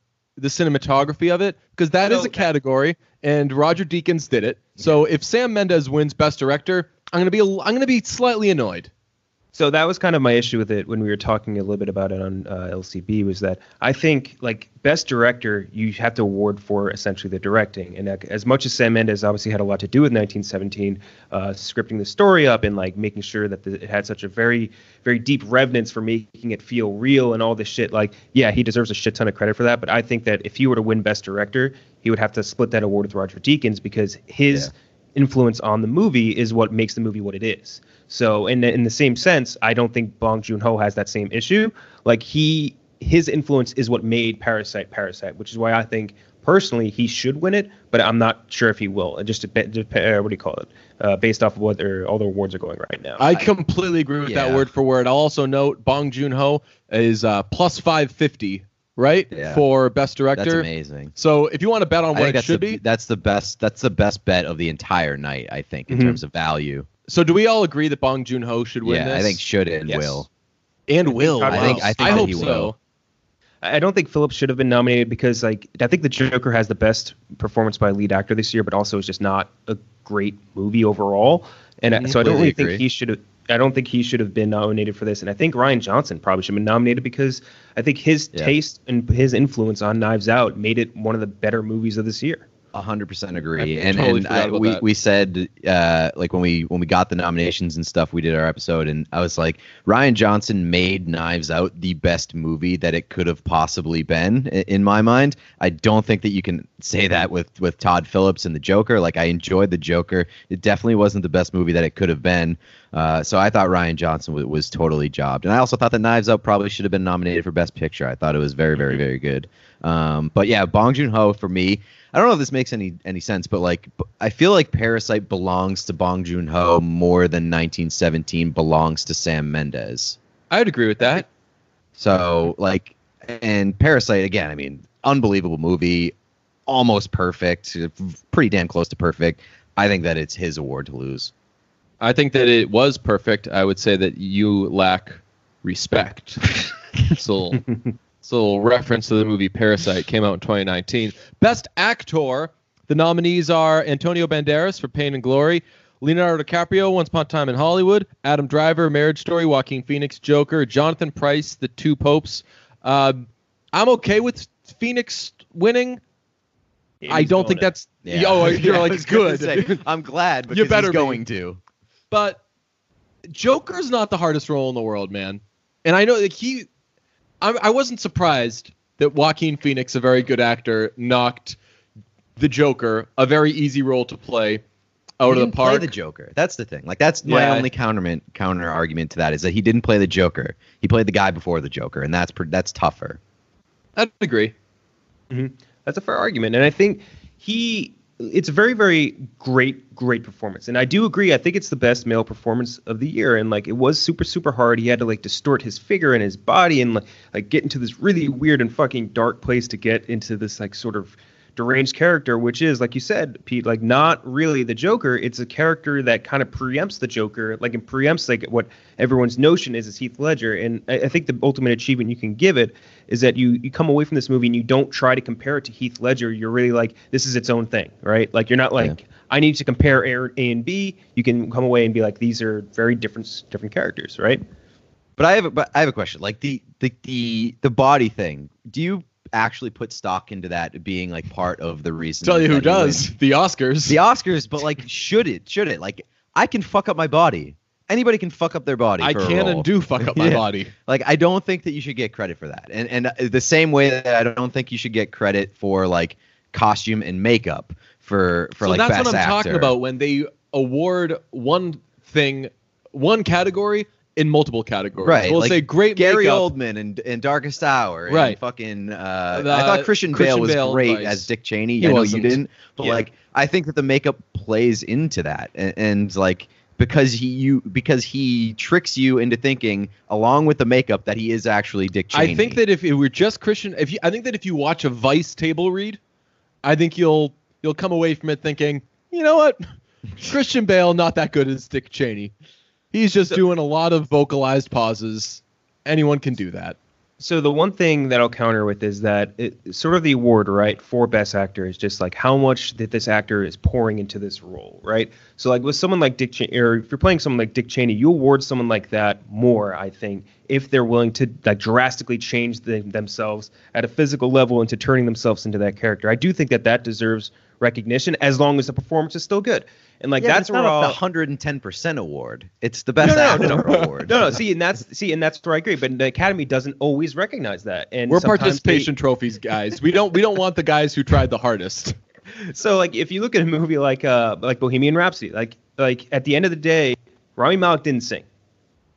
the cinematography of it? Because that is a category, and Roger Deakins did it. So if Sam Mendes wins Best Director, I'm gonna be a, I'm gonna be slightly annoyed. So that was kind of my issue with it when we were talking a little bit about it on uh, LCB was that I think like best director you have to award for essentially the directing and as much as Sam Mendes obviously had a lot to do with 1917 uh, scripting the story up and like making sure that the, it had such a very very deep reverence for making it feel real and all this shit like yeah he deserves a shit ton of credit for that but I think that if he were to win best director he would have to split that award with Roger Deakins because his Yeah. Influence on the movie is what makes the movie what it is. So in the, in the same sense, I don't think Bong Joon Ho has that same issue. Like he his influence is what made Parasite Parasite, which is why I think personally he should win it, but I'm not sure if he will. It just dep- dep- uh, what do you call it? Uh, based off of what all the awards are going right now. I completely agree with that word for word. I'll also note Bong Joon Ho is uh, plus 550, right? Yeah. For Best director. that's amazing So if you want to bet on I what it should the, be, that's the best that's the best bet of the entire night i think in Mhm. terms of value so do we all agree that Bong Joon Ho should win yeah this? i think should and Yes. will and will. Todd. I think- I think I hope he so. will. I don't think Phillips should have been nominated because like I think the Joker has the best performance by a lead actor this year, but also it's just not a great movie overall. And I- so I don't Completely really think he should have. I don't think he should have been nominated for this, and I think Rian Johnson probably should have been nominated because I think his Yeah. taste and his influence on Knives Out made it one of the better movies of this year. Hundred percent agree, I and totally and I, we that. we said uh, like when we when we got the nominations and stuff, we did our episode, and I was like, Rian Johnson made Knives Out the best movie that it could have possibly been in my mind. I don't think that you can say that with with Todd Phillips and the Joker. Like I enjoyed the Joker, it definitely wasn't the best movie that it could have been. Uh, so I thought Rian Johnson was, was totally jobbed, and I also thought that Knives Out probably should have been nominated for Best Picture. I thought it was very, very, very good. Um, but yeah, Bong Joon Ho for me, I don't know if this makes any any sense, but like I feel like Parasite belongs to Bong Joon Ho more than 1917 belongs to Sam Mendes. I'd agree with that. So like, and Parasite again. I mean, unbelievable movie, almost perfect, pretty damn close to perfect. I think that it's his award to lose. I think that it was perfect. I would say that you lack respect. so, so reference to the movie Parasite came out in 2019. Best actor. The nominees are Antonio Banderas for Pain and Glory, Leonardo DiCaprio, Once Upon a Time in Hollywood, Adam Driver, Marriage Story, Joaquin Phoenix, Joker, Jonathan Pryce, The Two Popes. Um, I'm okay with Phoenix winning. I don't think to- that's. Oh, you're I like good. say, I'm glad because You better he's be. going to. but Joker's not the hardest role in the world, man. And I know that he, I, I wasn't surprised that Joaquin Phoenix, a very good actor, knocked the Joker, a very easy role to play, out he of the didn't play park. the Joker. That's the thing. Like that's my only counter counter argument to that is that he didn't play the Joker. He played the guy before the Joker, and that's pr- that's tougher. I'd agree. Mm-hmm. That's a fair argument, and I think he. It's a very, very great, great performance, and I do agree. I think it's the best male performance of the year, and like it was super, super hard. He had to like distort his figure and his body, and like, like get into this really weird and fucking dark place to get into this like sort of deranged character, which is like you said, Pete, like not really the Joker. It's a character that kind of preempts the Joker, like it preempts like what everyone's notion is is Heath Ledger. And I, I think the ultimate achievement you can give it is that you you come away from this movie and you don't try to compare it to Heath Ledger. You're really like this is its own thing, right? Like you're not like I need to compare A, A and B. You can come away and be like these are very different different characters, right? But I have a, but I have a question. Like the the the the body thing. Do you actually put stock into that being like part of the reason? Tell you who does. wins? The Oscars. The Oscars, but like, should it? Should it? Like, I can fuck up my body. Anybody can fuck up their body. I can and do fuck up my Yeah. body. Like, I don't think that you should get credit for that. And and uh, the same way that I don't think you should get credit for like costume and makeup for for so like that's what I'm actor. talking about when they award one thing, one category in multiple categories. Right, We'll like say great Gary makeup. Oldman and, and Darkest Hour. And Right. Fucking. Uh, The- I thought Christian, Christian Bale was Bale great was- as Dick Cheney. He I know you didn't, but Yeah. like I think that the makeup plays into that, and, and like because he you because he tricks you into thinking along with the makeup that he is actually Dick Cheney. I think that if it were just Christian, if you, I think that if you watch a Vice table read, I think you'll you'll come away from it thinking, you know what, Christian Bale not that good as Dick Cheney. He's just doing a lot of vocalized pauses. Anyone can do that. So the one thing that I'll counter with is that it, sort of the award, right, for best actor is just like how much that this actor is pouring into this role, right? So like with someone like Dick Cheney, or if you're playing someone like Dick Cheney, you award someone like that more, I think, if they're willing to like drastically change the, themselves at a physical level into turning themselves into that character. I do think that that deserves recognition as long as the performance is still good. And like yeah, that's it's not where a- the hundred and ten percent award. It's the best no, actor no, no. award. No, no. See, and that's see, and that's where I agree. But the Academy doesn't always recognize that. And We're sometimes they- participation trophies, guys. We don't we don't want the guys who tried the hardest. so like if you look at a movie like uh like Bohemian Rhapsody, like like at the end of the day, Rami Malek didn't sing,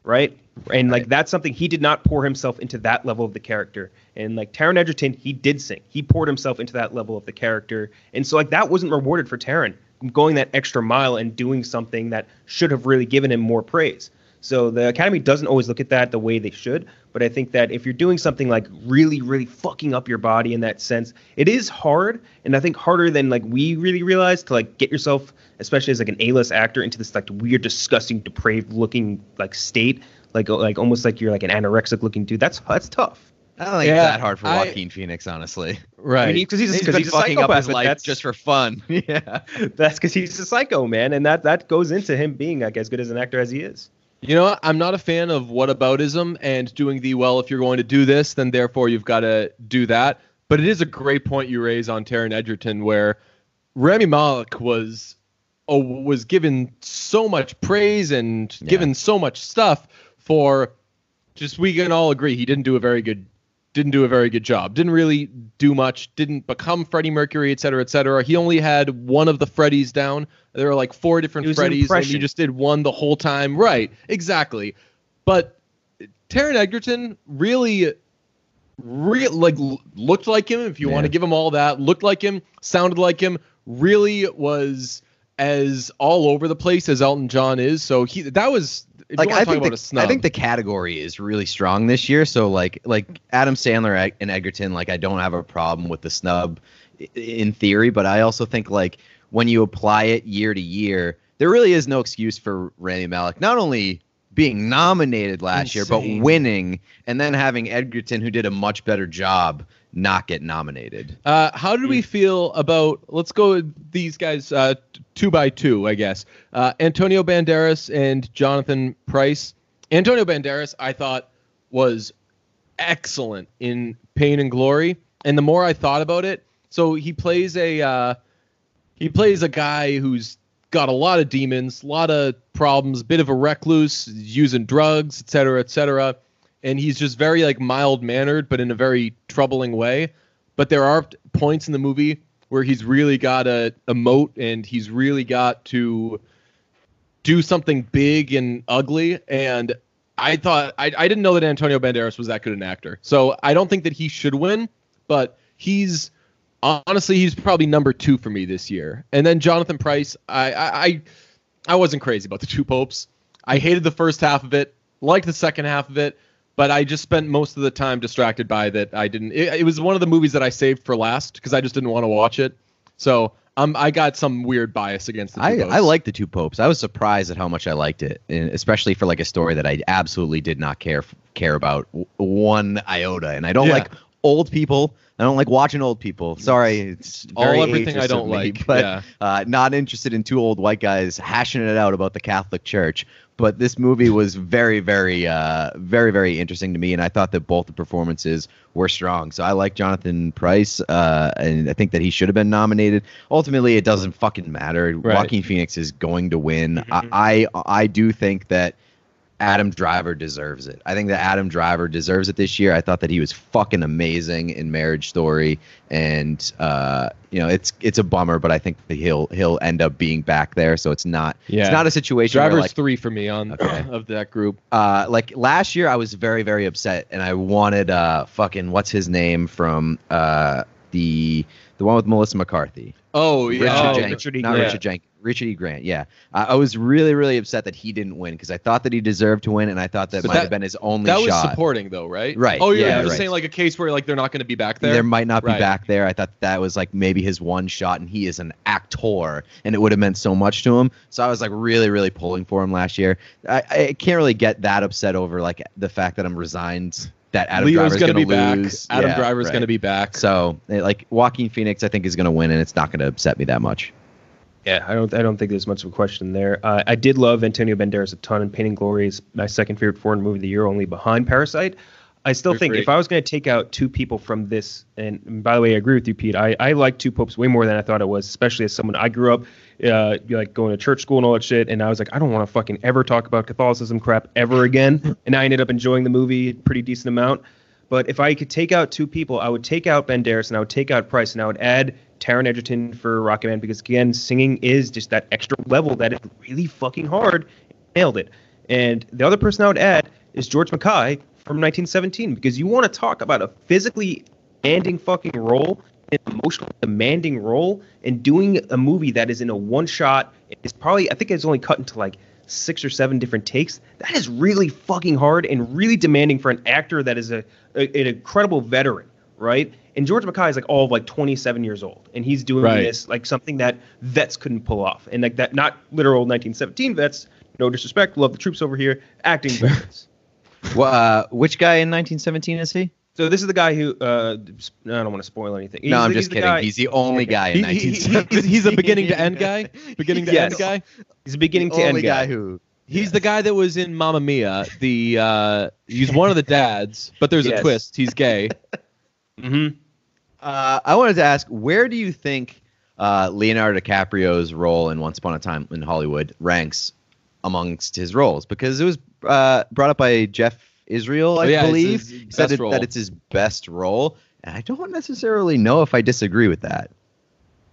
right? And like Right. that's something he did not pour himself into that level of the character. And like Taron Egerton, he did sing. He poured himself into that level of the character. And so like that wasn't rewarded for Taron going that extra mile and doing something that should have really given him more praise. So the Academy doesn't always look at that the way they should, but I think that if you're doing something like really, really fucking up your body in that sense, it is hard, and I think harder than like we really realize to like get yourself, especially as like an A-list actor, into this like weird, disgusting, depraved looking like state, like like almost like you're like an anorexic looking dude. That's that's tough. I don't think Yeah, it's that hard for I- Joaquin Phoenix, honestly. Right. I mean, because he's He's because been he's fucking up his life that's just for fun. yeah. that's because he's a psycho man, and that that goes into him being like as good as an actor as he is. You know. I'm not a fan of whataboutism and doing the well. If you're going to do this, then therefore you've got to do that. But it is a great point you raise on Taron Egerton, where Rami Malek was oh, was given so much praise and Yeah. given so much stuff for. Just we can all agree he didn't do a very good didn't do a very good job. Didn't really do much. Didn't become Freddie Mercury, et cetera, et cetera. He only had one of the Freddies down. There were like four different It was an Freddies, and impression. you just did one the whole time. Right, exactly. But Taron Egerton really real like looked like him. If you want to give him all that, looked like him, sounded like him. Really was as all over the place as Elton John is. So he that was like I think the. I think the category is really strong this year. So like like Adam Sandler and Egerton, like I don't have a problem with the snub in theory, but I also think like when you apply it year to year, there really is no excuse for Rami Malek not only being nominated last year but winning, and then having Egerton, who did a much better job, not get nominated. Uh, how did we feel about? Let's go with these guys uh, two by two, I guess. Uh, Antonio Banderas and Jonathan Pryce. Antonio Banderas, I thought, was excellent in Pain and Glory, and the more I thought about it, so he plays a uh, he plays a guy who's got a lot of demons, a lot of problems, bit of a recluse, using drugs, et cetera, et cetera. And he's just very like mild mannered, but in a very troubling way. But there are points in the movie where he's really got to emote and he's really got to do something big and ugly. And I thought I, I didn't know that Antonio Banderas was that good an actor. So I don't think that he should win, but he's honestly he's probably number two for me this year. And then Jonathan Pryce, I I I, I wasn't crazy about the two popes. I hated the first half of it, liked the second half of it, but I just spent most of the time distracted by that. I didn't. It, it was one of the movies that I saved for last because I just didn't want to watch it. So um, I got some weird bias against the two I, popes. I like the two popes. I was surprised at how much I liked it, and especially for like a story that I absolutely did not care care about one iota. And I don't Yeah. like old people. I don't like watching old people. Sorry, it's All everything I don't me, like, but yeah. uh, not interested in two old white guys hashing it out about the Catholic Church. But this movie was very, very, uh, very, very interesting to me, and I thought that both the performances were strong. So I like Jonathan Pryce, uh, and I think that he should have been nominated. Ultimately, it doesn't fucking matter. Right. Joaquin Phoenix is going to win. I, I, I do think that Adam Driver deserves it. I think that Adam Driver deserves it this year. I thought that he was fucking amazing in Marriage Story, and uh, you know it's it's a bummer, but I think that he'll he'll end up being back there. So it's not Yeah. it's not a situation Driver's like three for me on Okay. of that group. uh like last year I was very very upset and I wanted uh fucking what's his name from uh the the one with Melissa McCarthy. Oh Richard yeah, Oh, Jenkins, Richard E. not Grant. Richard Jenkins. Richard E. Grant, yeah. I, I was really, really upset that he didn't win because I thought that he deserved to win, and I thought that But might that- have been his only that was supporting though, right? Right, Oh, you're yeah, just right. saying like a case where like they're not going to be back there. There might not be Right. back there. I thought that was like maybe his one shot, and he is an actor, and it would have meant so much to him. So I was like really, really pulling for him last year. I, I can't really get that upset over like the fact that I'm resigned that Adam Leo's Driver's gonna be lose. back. Adam Yeah, Driver's right. going to be back. So eh, like Joaquin Phoenix, I think is going to win, and it's not going to upset me that much. Yeah, I don't. I don't think there's much of a question there. Uh, I did love Antonio Banderas a ton, and Pain and Glory is my second favorite foreign movie of the year, only behind Parasite. I still think great. if I was going to take out two people from this, and, and by the way, I agree with you, Pete. I, I like Two Popes way more than I thought it was, especially as someone I grew up, uh, like going to church school and all that shit, and I was like, I don't want to fucking ever talk about Catholicism crap ever again. and I ended up enjoying the movie a pretty decent amount. But if I could take out two people, I would take out Banderas and I would take out Pryce and I would add Taron Egerton for Rocketman because again, singing is just that extra level that is really fucking hard. Nailed it. And the other person I would add is George Mackay from 1917 because you want to talk about a physically demanding fucking role, an emotionally demanding role, and doing a movie that is in a one shot. It's probably I think it's only cut into like six or seven different takes. That is really fucking hard and really demanding for an actor that is a, a an incredible veteran, right? And George Mackay is like all of like 27 years old, and he's doing Right. this like something that vets couldn't pull off, and like that not literal 1917 vets. No disrespect, love the troops over here, acting vets. Well, uh, which guy in 1917 is he? So this is the guy who uh, I don't want to spoil anything. He's no, I'm the- just he's kidding. guy- he's the only guy in He- he- he- 1917. he's, a beginning to end guy. Beginning to Yes. end guy. He's a beginning the to end guy. guy who. He's the guy that was in Mamma Mia. The uh, he's one of the dads, but there's a twist. He's gay. hmm Uh, I wanted to ask, where do you think uh, Leonardo DiCaprio's role in Once Upon a Time in Hollywood ranks amongst his roles? Because it was uh, brought up by Jeff Israel, I Oh, yeah, believe, his He said it- that it's his best role, and I don't necessarily know if I disagree with that.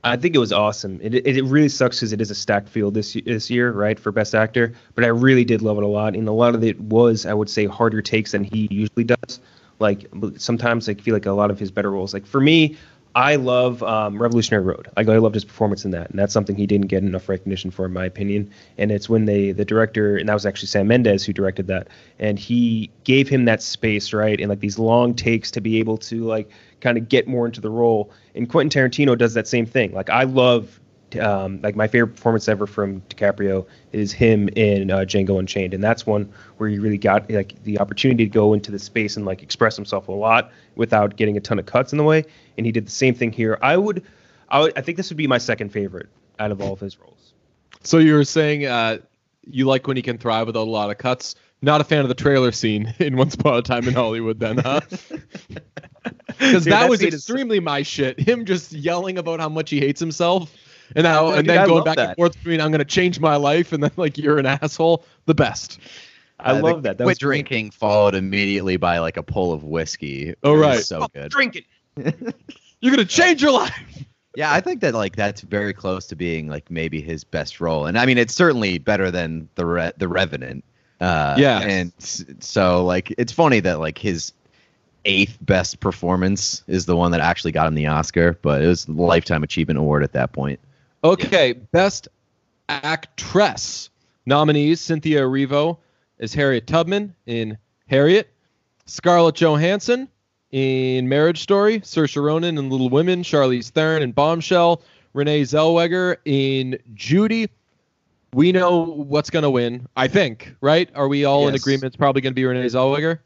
I think it was awesome. It, it, it really sucks because it is a stacked field this this year, right, for Best Actor. But I really did love it a lot, and a lot of it was, I would say, harder takes than he usually does. Like sometimes I feel like a lot of his better roles. Like for me, I love um, Revolutionary Road. Like I loved his performance in that, and that's something he didn't get enough recognition for, in my opinion. And it's when they, the director, and that was actually Sam Mendes who directed that, and he gave him that space, right, and like these long takes to be able to like kind of get more into the role. And Quentin Tarantino does that same thing. Like I love um, like my favorite performance ever from DiCaprio is him in uh, Django Unchained, and that's one where he really got like the opportunity to go into the space and like express himself a lot without getting a ton of cuts in the way. And he did the same thing here. I would, I, would, I think this would be my second favorite out of all of his roles. So you were saying uh, you like when he can thrive without a lot of cuts. Not a fan of the trailer scene in Once Upon a Time in Hollywood, then, huh? Because that, was scene is- extremely my shit. Him just yelling about how much he hates himself, and how, Dude, and then I going love back and that. forth between I'm gonna change my life, and then like you're an asshole. The best. I Uh, the love that. That quit was great. drinking followed immediately by like a pull of whiskey. Oh, right. so good. Drink it. You're gonna change your life. Yeah, I think that like that's very close to being like maybe his best role, and I mean it's certainly better than the Re- the Revenant. Uh, Yeah. and so like it's funny that like his eighth best performance is the one that actually got him the Oscar, but it was the lifetime achievement award at that point. Okay, best actress nominees: Cynthia Erivo as Harriet Tubman in Harriet, Scarlett Johansson in Marriage Story, Saoirse Ronan in Little Women, Charlize Theron in Bombshell, Renee Zellweger in Judy. We know what's going to win, I think, right? Are we all in agreement? It's probably going to be Renee Zellweger.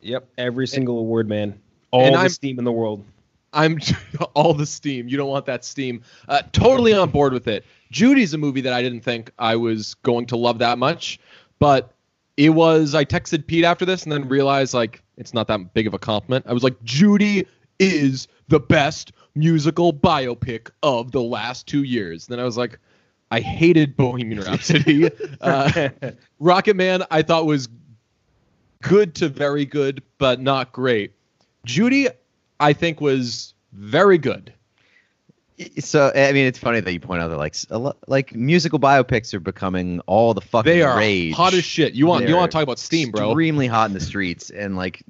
Yep, every single award, man. All and the I'm- steam in the world. I'm all the steam. You don't want that steam. Uh, totally on board with it. Judy's a movie that I didn't think I was going to love that much, but it was. I texted Pete after this and then realized like it's not that big of a compliment. I was like, Judy is the best musical biopic of the last two years. Then I was like, I hated Bohemian Rhapsody. uh, Rocketman, I thought was good to very good, but not great. Judy, I think was very good. So I mean, it's funny that you point out that like lot, like musical biopics are becoming all the fucking They are rage. hot as shit. You want you They're want to talk about steam, bro? Extremely hot in the streets, and like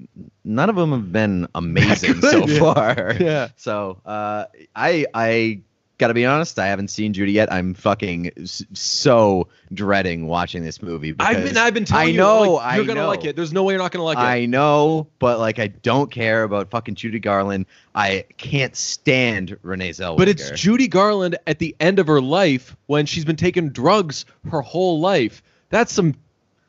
none of them have been amazing so far. Yeah. So uh, I I gotta be honest, I haven't seen Judy yet. I'm fucking so dreading watching this movie. I've been I've been telling I you, know like, you're gonna know. like it. There's no way you're not gonna like it. I know, but like I don't care about fucking Judy Garland. I can't stand Renee Zellweger. But it's Judy Garland at the end of her life when she's been taking drugs her whole life. That's some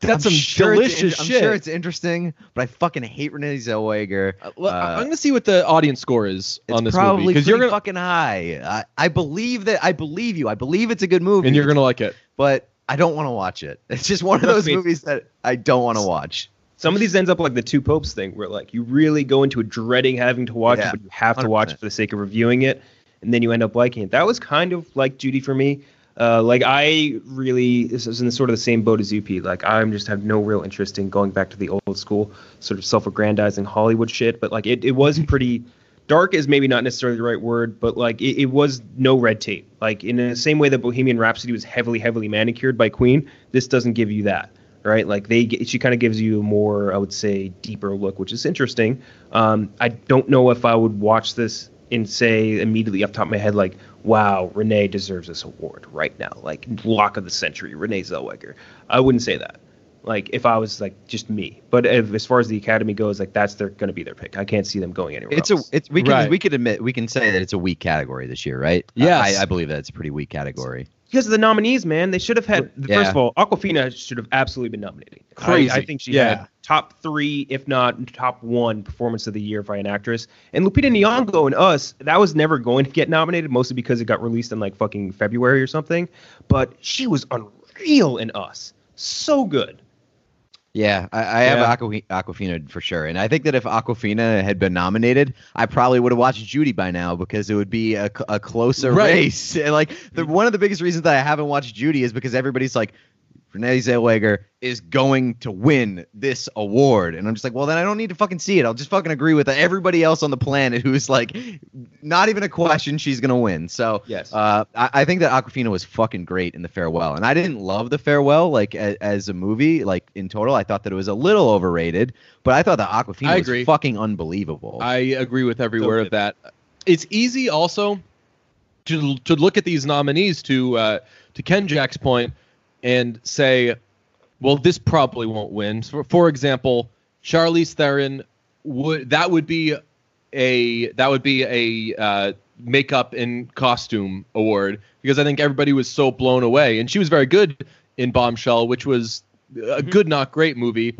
that's I'm some sure it's delicious in- shit. I'm sure it's interesting, but I fucking hate Renee Zellweger. Uh, uh, I'm gonna see what the audience score is on this probably movie because you're gonna fucking high. I, I believe that. I believe you. I believe it's a good movie. and you're gonna like it. but I don't want to watch it. It's just one of those me. movies that I don't want to watch. Some of these ends up like the two popes thing, where like you really go into a dreading having to watch Yeah, it, but you have to watch 100%. it for the sake of reviewing it, and then you end up liking it. That was kind of like Judy for me. Uh, like I really this is in sort of the same boat as Pete. Like I'm just have no real interest in going back to the old school sort of self-aggrandizing Hollywood shit. But like it, it was pretty dark is maybe not necessarily the right word, but like it, it was no red tape. Like in the same way that Bohemian Rhapsody was heavily, heavily manicured by Queen, this doesn't give you that, right? Like they, she kind of gives you a more, I would say, deeper look, which is interesting. Um, I don't know if I would watch this and say immediately off top of my head, like, wow, Renee deserves this award right now, like lock of the century, Renee Zellweger. I wouldn't say that. Like if I was like just me, but if, as far as the Academy goes, like that's their going to be their pick. I can't see them going anywhere. It's a. else. It's we can Right. we could admit we can say that it's a weak category this year, right? Yes. I, I believe that it's a pretty weak category. Because of the nominees, man. They should have had. Yeah. First of all, Awkwafina should have absolutely been nominated. I- Crazy. I, think she Yeah. had top three, if not top one, performance of the year by an actress. And Lupita Nyong'o and Us, that was never going to get nominated, mostly because it got released in like fucking February or something. But she was unreal in Us. So good. Yeah, I, I have Yeah. Aqua, Awkwafina for sure, and I think that if Awkwafina had been nominated, I probably would have watched Judy by now because it would be a, a closer Right. race. And, like the one of the biggest reasons that I haven't watched Judy is because everybody's like, Renee Zellweger is going to win this award. And I'm just like, well, then I don't need to fucking see it. I'll just fucking agree with everybody else on the planet who's like, not even a question she's going to win. So, Yes. uh, I, I think that Awkwafina was fucking great in The Farewell. And I didn't love The Farewell, like, a, as a movie, like, in total. I thought that it was a little overrated, but I thought that Awkwafina I was fucking unbelievable. I agree with every So word good. of that. It's easy also to to look at these nominees to uh, to Ken Jack's point and say, well, this probably won't win. So for example, Charlize Theron would that would be a that would be a uh, makeup and costume award because I think everybody was so blown away, and she was very good in Bombshell, which was a good, not great movie.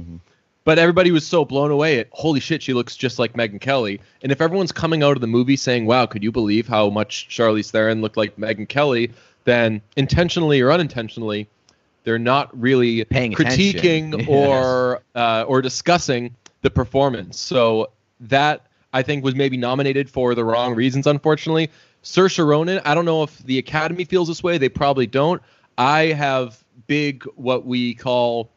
But everybody was so blown away at holy shit, she looks just like Megyn Kelly. And if everyone's coming out of the movie saying, "Wow, could you believe how much Charlize Theron looked like Megyn Kelly?" then intentionally or unintentionally, they're not really Paying critiquing or uh, or discussing the performance. So that I think was maybe nominated for the wrong reasons. Unfortunately, Saoirse Ronan. I don't know if the Academy feels this way. They probably don't. I have big what we call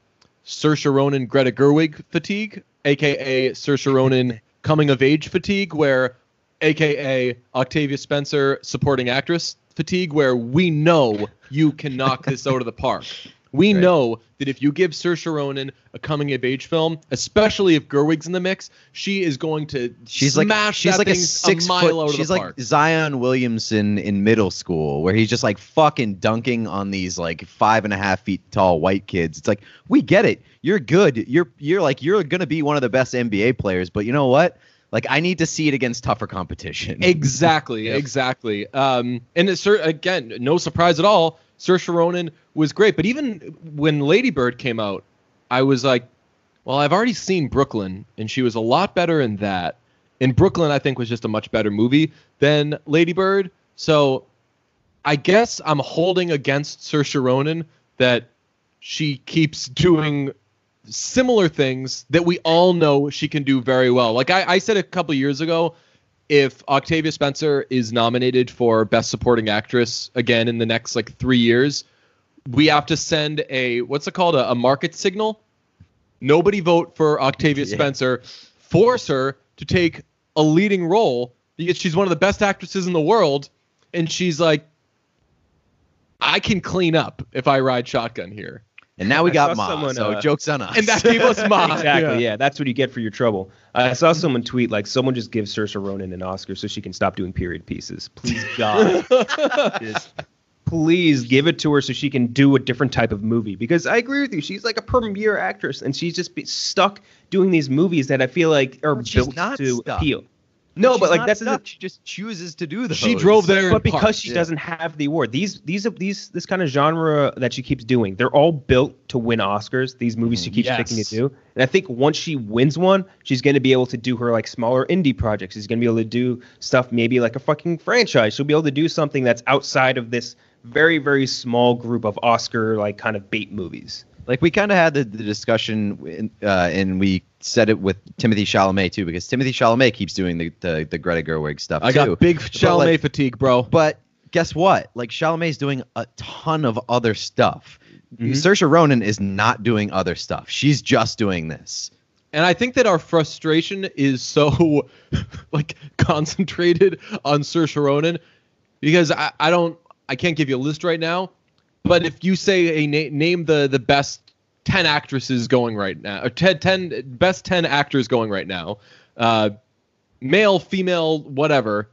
Saoirse Ronan Greta Gerwig fatigue, aka Saoirse Ronan coming of age fatigue, where aka Octavia Spencer supporting actress fatigue, where we know you can knock this out of the park. We Right. know that if you give Saoirse Ronan a coming of age film, especially if Gerwig's in the mix, she is going to She's like smash she's that like a six mile foot. out of she's like park. Zion Williamson in middle school, where he's just like fucking dunking on these like five and a half feet tall white kids. It's like we get it. You're good. You're you're like you're gonna be one of the best NBA players. But you know what? Like I need to see it against tougher competition. Exactly, Yep. exactly. Um, and it's again, no surprise at all. Saoirse Ronan was great, but even when Lady Bird came out, I was like, well, I've already seen Brooklyn, and she was a lot better in that. And Brooklyn, I think, was just a much better movie than Lady Bird. So I guess I'm holding against Saoirse Ronan that she keeps doing similar things that we all know she can do very well. Like I, I said a couple years ago, if Octavia Spencer is nominated for Best Supporting Actress again in the next like three years, we have to send a what's it called a, a market signal. Nobody vote for Octavia Yeah. Spencer. Force her to take a leading role because she's one of the best actresses in the world, and she's like, I can clean up if I ride shotgun here. And now we I got saw Ma, someone, so uh, jokes on us. And that gave us Ma. exactly. Yeah. that's what you get for your trouble. I saw someone tweet like, "Someone just give Saoirse Ronan an Oscar so she can stop doing period pieces, please God." Just please give it to her so she can do a different type of movie. Because I agree with you, she's like a premier actress, and she's just be stuck doing these movies that I feel like are But she's built not to stuck. appeal. No, She's but like that's the stuck. she just chooses to do those. She drove there. in but because part. she yeah. doesn't have the award these these these this kind of genre that she keeps doing they're all built to win oscars these movies she mm-hmm. keeps Yes. picking to do and i think once she wins one she's going to be able to do her like smaller indie projects she's going to be able to do stuff maybe like a fucking franchise she'll be able to do something that's outside of this very very small group of oscar like kind of bait movies Like we kind of had the, the discussion, in, uh, and we said it with Timothée Chalamet too, because Timothée Chalamet keeps doing the the, the Greta Gerwig stuff I too. got big Chalamet like, fatigue, bro. But guess what? Like Chalamet's doing a ton of other stuff. Mhm. Saoirse Ronan is not doing other stuff. She's just doing this. And I think that our frustration is so like concentrated on Saoirse Ronan because I, I don't I can't give you a list right now, but if you say a na- name the the best ten actresses going right now or 10, 10 best ten actors going right now, uh, male, female, whatever,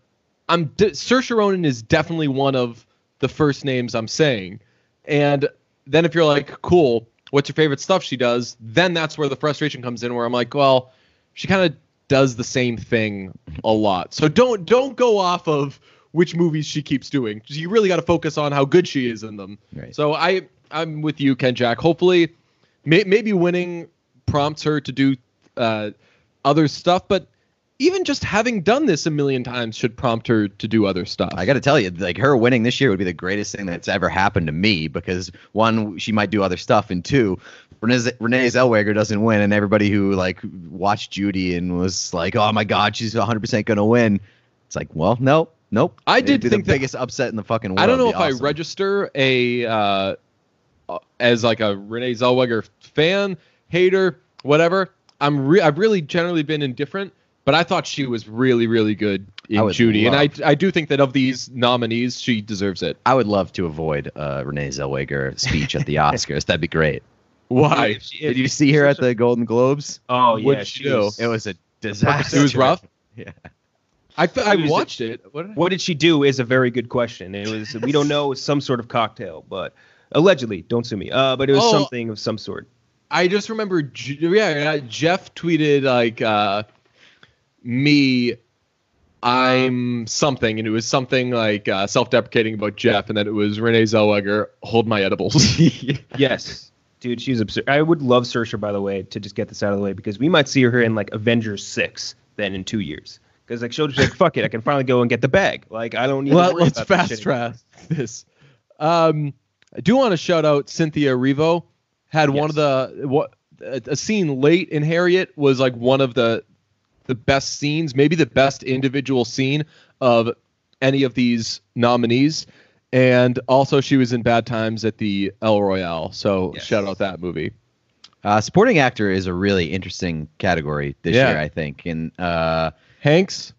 I'm d- Saoirse Ronan is definitely one of the first names I'm saying, and then if you're like, cool, what's your favorite stuff she does? Then that's where the frustration comes in, where I'm like, well, she kind of does the same thing a lot. So don't don't go off of which movies she keeps doing. You really got to focus on how good she is in them. Right. So I I'm with you, Ken Jack. Hopefully, may, maybe winning prompts her to do uh, other stuff, but even just having done this a million times should prompt her to do other stuff. I got to tell you, like her winning this year would be the greatest thing that's ever happened to me because one, she might do other stuff, and two, Renee, Renee Zellweger doesn't win, and everybody who like watched Judy and was like, "Oh my God, she's 100 percent gonna win," it's like, well, no, nope. I It'd did be think the that- biggest upset in the fucking world. I don't know if It'd I register a uh, uh, as like a Renee Zellweger fan, hater, whatever. I'm re- I've really generally been indifferent, but I thought she was really really good in would Judy, and I I do think that of these nominees, she deserves it. I would love to avoid uh, Renee Zellweger speech at the Oscars. That'd be great. Why? If she- Did you see her at the Golden Globes? Oh yeah, she she was- It was a disaster. It was rough. Yeah. I I watched it. What? What did she do is a very good question. It was we don't know some sort of cocktail, but allegedly, don't sue me. Uh, but it was Oh. something of some sort. I just remember, yeah, Jeff tweeted like uh, me, I'm something, and it was something like uh, self-deprecating about Jeff, and then it was Renee Zellweger, hold my edibles. Yes, dude, she's absurd. I would love Saoirse, by the way, to just get this out of the way because we might see her in like Avengers six then in two years. Because like she'll just like, fuck it, I can finally go and get the bag. Like I don't need. to Let, worry let's about fast track this. Um, I do want to shout out Cynthia Erivo. Had one of the what a a scene late in Harriet was like one of the the best scenes, maybe the best individual scene of any of these nominees. And also, she was in Bad Times at the El Royale. So Yes. shout out that movie. Uh, supporting actor is a really interesting category this Yeah. year, I think. And uh, Hanks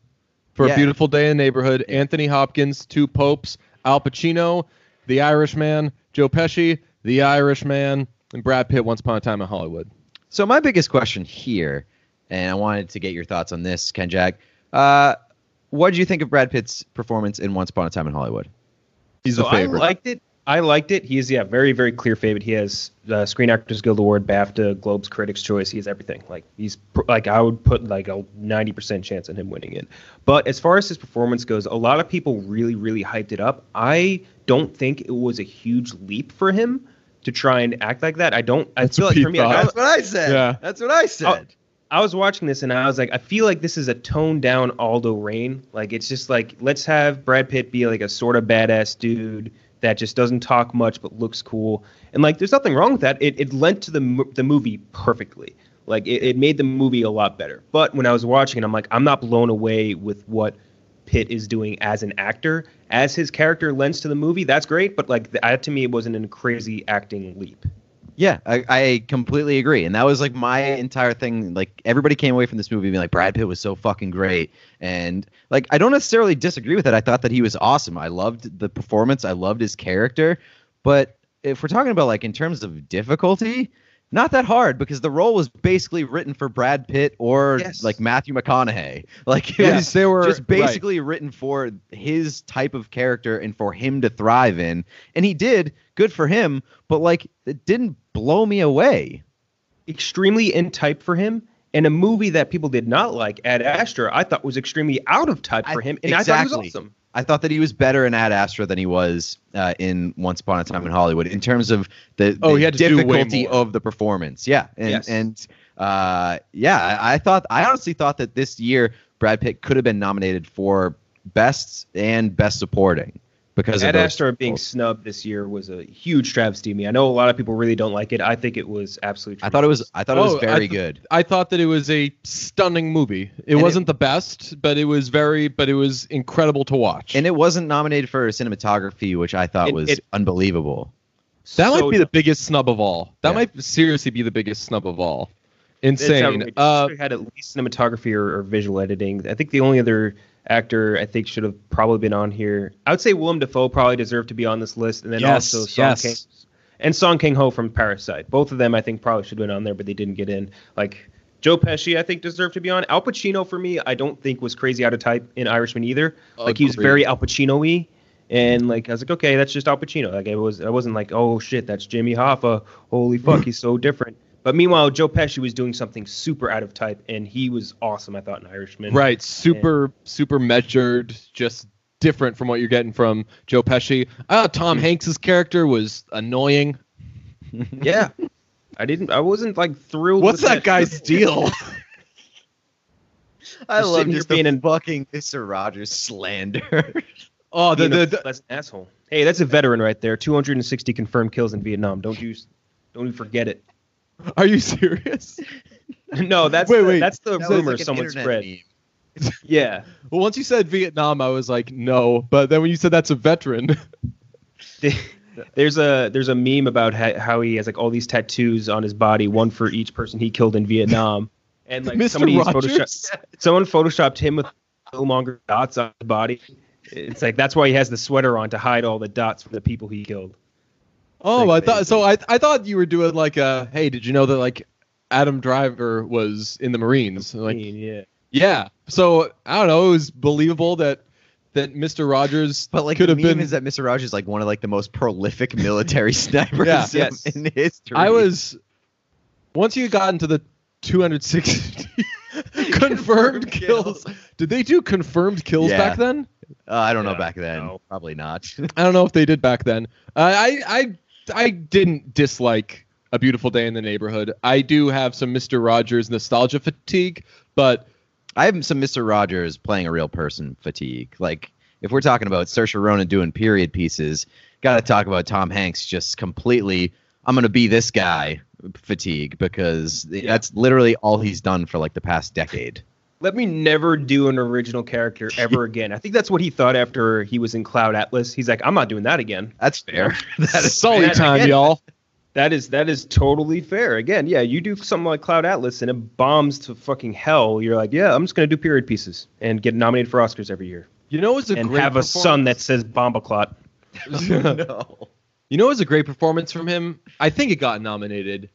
for Yeah. A Beautiful Day in the Neighborhood, Anthony Hopkins, Two Popes, Al Pacino, The Irishman, Joe Pesci, The Irishman, and Brad Pitt Once Upon a Time in Hollywood. so my biggest question here, and I wanted to get your thoughts on this, Ken Jack. Uh, what did you think of Brad Pitt's performance in Once Upon a Time in Hollywood? He's so the favorite. I liked it. I liked it. He is yeah, very very clear favorite. He has uh, Screen Actors Guild Award, BAFTA, Globes, Critics' Choice. He has everything. Like he's pr- like I would put like a ninety percent chance on him winning it. But as far as his performance goes, a lot of people really really hyped it up. I don't think it was a huge leap for him to try and act like that. I don't. I That's feel what like for me. I, That's what I said. Yeah. That's what I said. I was watching this and I was like, I feel like this is a toned down Aldo Raine. Like it's just like let's have Brad Pitt be like a sort of badass dude that just doesn't talk much but looks cool. And like, there's nothing wrong with that. It it lent to the the movie perfectly. Like it, it made the movie a lot better. But when I was watching it, I'm like, I'm not blown away with what Pitt is doing as an actor. As his character lends to the movie, that's great. But like, that, to me, it wasn't a crazy acting leap. Yeah, I, I completely agree. And that was like my entire thing. Like everybody came away from this movie being like, Brad Pitt was so fucking great. And like I don't necessarily disagree with it. I thought that he was awesome. I loved the performance. I loved his character. But if we're talking about like in terms of difficulty, not that hard because the role was basically written for Brad Pitt or Yes. like Matthew McConaughey. Like it Yes, was they were- just right. basically written for his type of character and for him to thrive in. And he did. Good for him. But like it didn't blow me away. extremely in type for him and a movie that people did not like ad astra i thought was extremely out of type for him and i thought it was awesome I thought that he was better in Ad Astra than he was uh, in Once Upon a Time in Hollywood in terms of the, Oh, the he had to do way difficulty of the performance. Yeah, and Yes. and uh, yeah, I thought I honestly thought that this year Brad Pitt could have been nominated for best and best supporting because ad astra being snubbed this year was a huge travesty to me i know a lot of people really don't like it i think it was absolutely I thought it was I thought it was Oh, I very th- good. I thought that it was a stunning movie. It And wasn't the best, but it was very, but it was incredible to watch. And it wasn't nominated for cinematography, which I thought It- was it- unbelievable. that might so be the biggest snub of all. That Yeah. might seriously be the biggest snub of all. Insane. Uh, had at least cinematography or, or visual editing. I think the only other actor I think should have probably been on here. I would say Willem Dafoe probably deserved to be on this list, and then Yes, also Song yes. King and Song Kang-ho from Parasite. Both of them I think probably should have been on there, but they didn't get in. Like Joe Pesci, I think deserved to be on. Al Pacino for me, I don't think was crazy out of type in Irishman either. Like he was very Al Pacino-y. And like I was like, okay, that's just Al Pacino. Like it was, I wasn't like, oh shit, that's Jimmy Hoffa. Holy fuck, he's so different. But meanwhile, Joe Pesci was doing something super out of type, and he was awesome. I thought in Irishman. right. Super, super measured, just different from what you're getting from Joe Pesci. I thought Tom Hanks's character was annoying. Yeah. I didn't. I wasn't like thrilled. What's with that guy's deal? I Just love sitting just being an- fucking Mister Rogers slander. oh, the, Being a the, the pleasant asshole. Hey, that's a veteran right there. 260 confirmed kills in Vietnam. Don't you? Don't you forget it. Are you serious? no, that's Wait, the, wait. that's the That rumor like an someone spread. meme. Yeah. Well, once you said Vietnam, I was like, no. But then when you said that's a veteran, There's a there's a meme about how, how he has like all these tattoos on his body, one for each person he killed in Vietnam, and like Mr. somebody Rogers? photoshopped someone photoshopped him with no longer dots on his body. It's like that's why he has the sweater on to hide all the dots from the people he killed. Oh, I Thanks, thought so. I I thought you were doing like a hey, did you know that like Adam Driver was in the Marines? Like, yeah. yeah. So I don't know. It was believable that that Mr. Rogers But like could the have meme been. is that Mr. Rogers is like one of like the most prolific military snipers Yeah. in- Yes. in history. I was once you got into the 260 confirmed Confirmed kills. kills. Did they do confirmed kills Yeah. back then? Uh, I don't know back then. no. Probably not. I don't know if they did back then. Uh, I I I didn't dislike A Beautiful Day in the Neighborhood. I do have some Mr. Rogers nostalgia fatigue, but I have some Mr. Rogers playing a real person fatigue. Like if we're talking about Saoirse Ronan doing period pieces, got to talk about Tom Hanks just completely. I'm gonna be this guy fatigue because that's literally all he's done for like the past decade. Let me never do an original character ever again. I think that's what he thought after he was in Cloud Atlas. He's like, I'm not doing that again. That's fair. that is Sully time, Again, y'all. That is that is totally fair. Again, yeah, you do something like Cloud Atlas and it bombs to fucking hell. You're like, yeah, I'm just gonna do period pieces and get nominated for Oscars every year You know, it was a and great have a son that says Bomba Clot. no. You know, it was a great performance from him. I think it got nominated,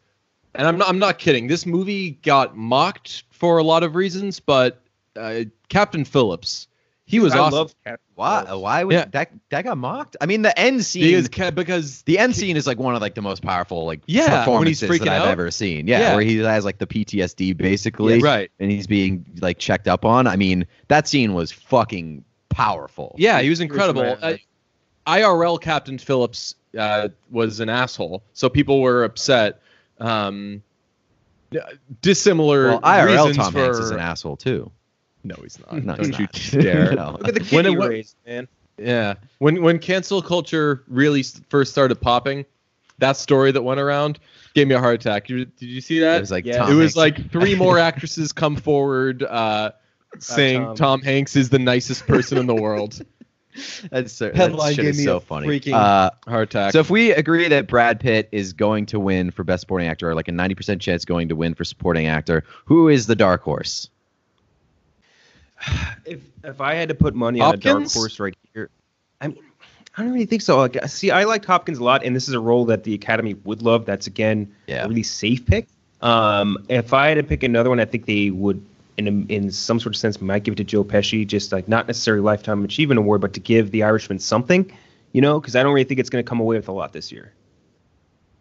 and I'm not. I'm not kidding. This movie got mocked for a lot of reasons, but uh, Captain Phillips, he was I awesome. love Captain Why? Phillips. Why would Yeah. that that got mocked? I mean, the end scene. because Ca- because the end scene is like one of like the most powerful like Yeah, when he's performances that I've out. ever seen. Yeah, Yeah. where he has like the PTSD basically, Yeah, right. And he's being like checked up on. I mean, that scene was fucking powerful. yeah, he was incredible. Uh, IRL Captain Phillips uh, was an asshole, so people were upset. Um, dissimilar Well, IRL reasons Tom for, Hanks is an asshole too. No, he's not. No, Don't he's you dare. No. Look at the kid When it he raised, man. Yeah. When when cancel culture really first started popping, that story that went around gave me a heart attack. You, did you see that? It was like Yeah. Tom It was Hanks- like three more actresses come forward uh, saying Tom. Tom. Hanks is the nicest person in the world. that's so, that shit gave is me so a funny. freaking- Uh, Heart attack. so if we agree that Brad Pitt is going to win for best supporting actor, or like a ninety percent chance going to win for supporting actor, who is the dark horse? If if I had to put money on a dark horse right here, I mean, I don't really think so. Like, see, I liked Hopkins a lot, and this is a role that the Academy would love. That's again Yeah. a really safe pick. Um, if I had to pick another one, I think they would, in a, in some sort of sense, might give it to Joe Pesci. Just like not necessarily lifetime achievement award, but to give the Irishman something, you know, because I don't really think it's going to come away with a lot this year.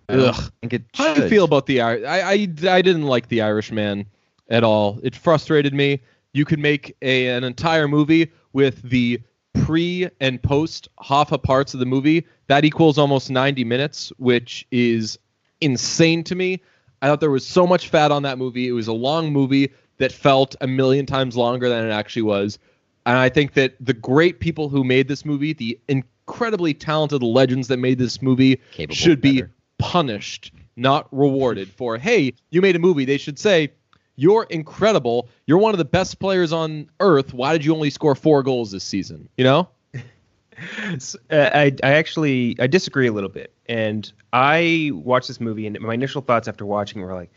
I Ugh. think it How do you feel about the I, I I didn't like the Irishman at all. It frustrated me. You could make a an entire movie with the pre and post Hoffa parts of the movie. That equals almost 90 minutes, which is insane to me. I thought there was so much fat on that movie. It was a long movie that felt a million times longer than it actually was. And I think that the great people who made this movie, the incredibly talented legends that made this movie, Capable should be better. punished, not rewarded for, hey, you made a movie. They should say, you're incredible. You're one of the best players on earth. Why did you only score four goals this season? You know? S- uh, I, I actually I disagree a little bit, and I watched this movie, and my initial thoughts after watching were like,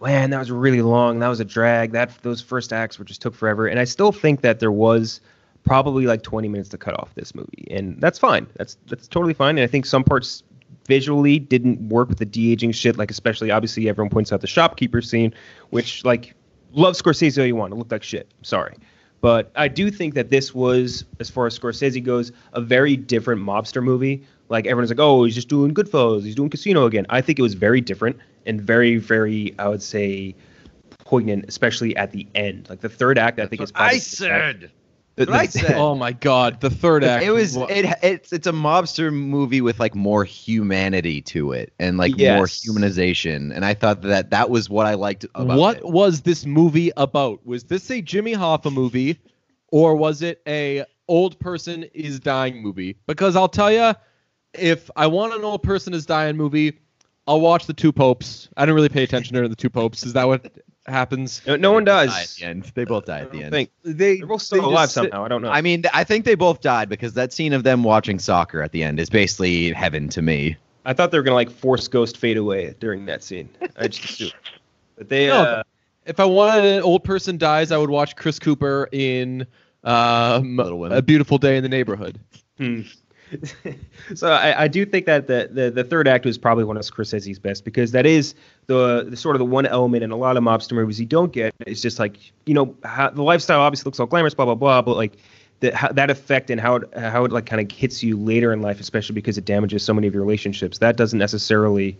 "Man, that was really long. That was a drag. That those first acts were just took forever." And I still think that there was probably like 20 minutes to cut off this movie, and that's fine. That's that's totally fine. And I think some parts visually didn't work with the de aging shit. Like especially obviously everyone points out the shopkeeper scene, which like love Scorsese all you want. It looked like shit. Sorry. But I do think that this was, as far as Scorsese goes, a very different mobster movie. Like everyone's like, oh, he's just doing Goodfellas, he's doing Casino again. I think it was very different and very, very, I would say, poignant, especially at the end. Like the third act, I think is probably the- the- what I said. Oh my God, the third act. It was it it's it's a mobster movie with like more humanity to it and like more humanization and I thought that that was what I liked about what it. was this movie about? Was this a Jimmy Hoffa movie, or was it a old person is dying movie? Because I'll tell you, if I want an old person is dying movie, I'll watch the Two Popes. I didn't really pay attention to the Two Popes. Is that what? happens. No, no one does. Die at the end. They both die at the don't end. think They they're both still they alive just somehow. I don't know. I mean, I think they both died because that scene of them watching soccer at the end is basically heaven to me. I thought they were gonna like force Ghost fade away during that scene. I just assumed. But they, No, uh, If I wanted an old person dies, I would watch Chris Cooper in um, A Beautiful Day in the Neighborhood. Hmm. so I, I do think that the, the the third act was probably one of Scorsese's best because that is the, the sort of the one element in a lot of mobster movies you don't get. It's just like you know how, the lifestyle obviously looks all glamorous, blah blah blah, but like the, how, that effect and how it how it like kind of hits you later in life, especially because it damages so many of your relationships. That doesn't necessarily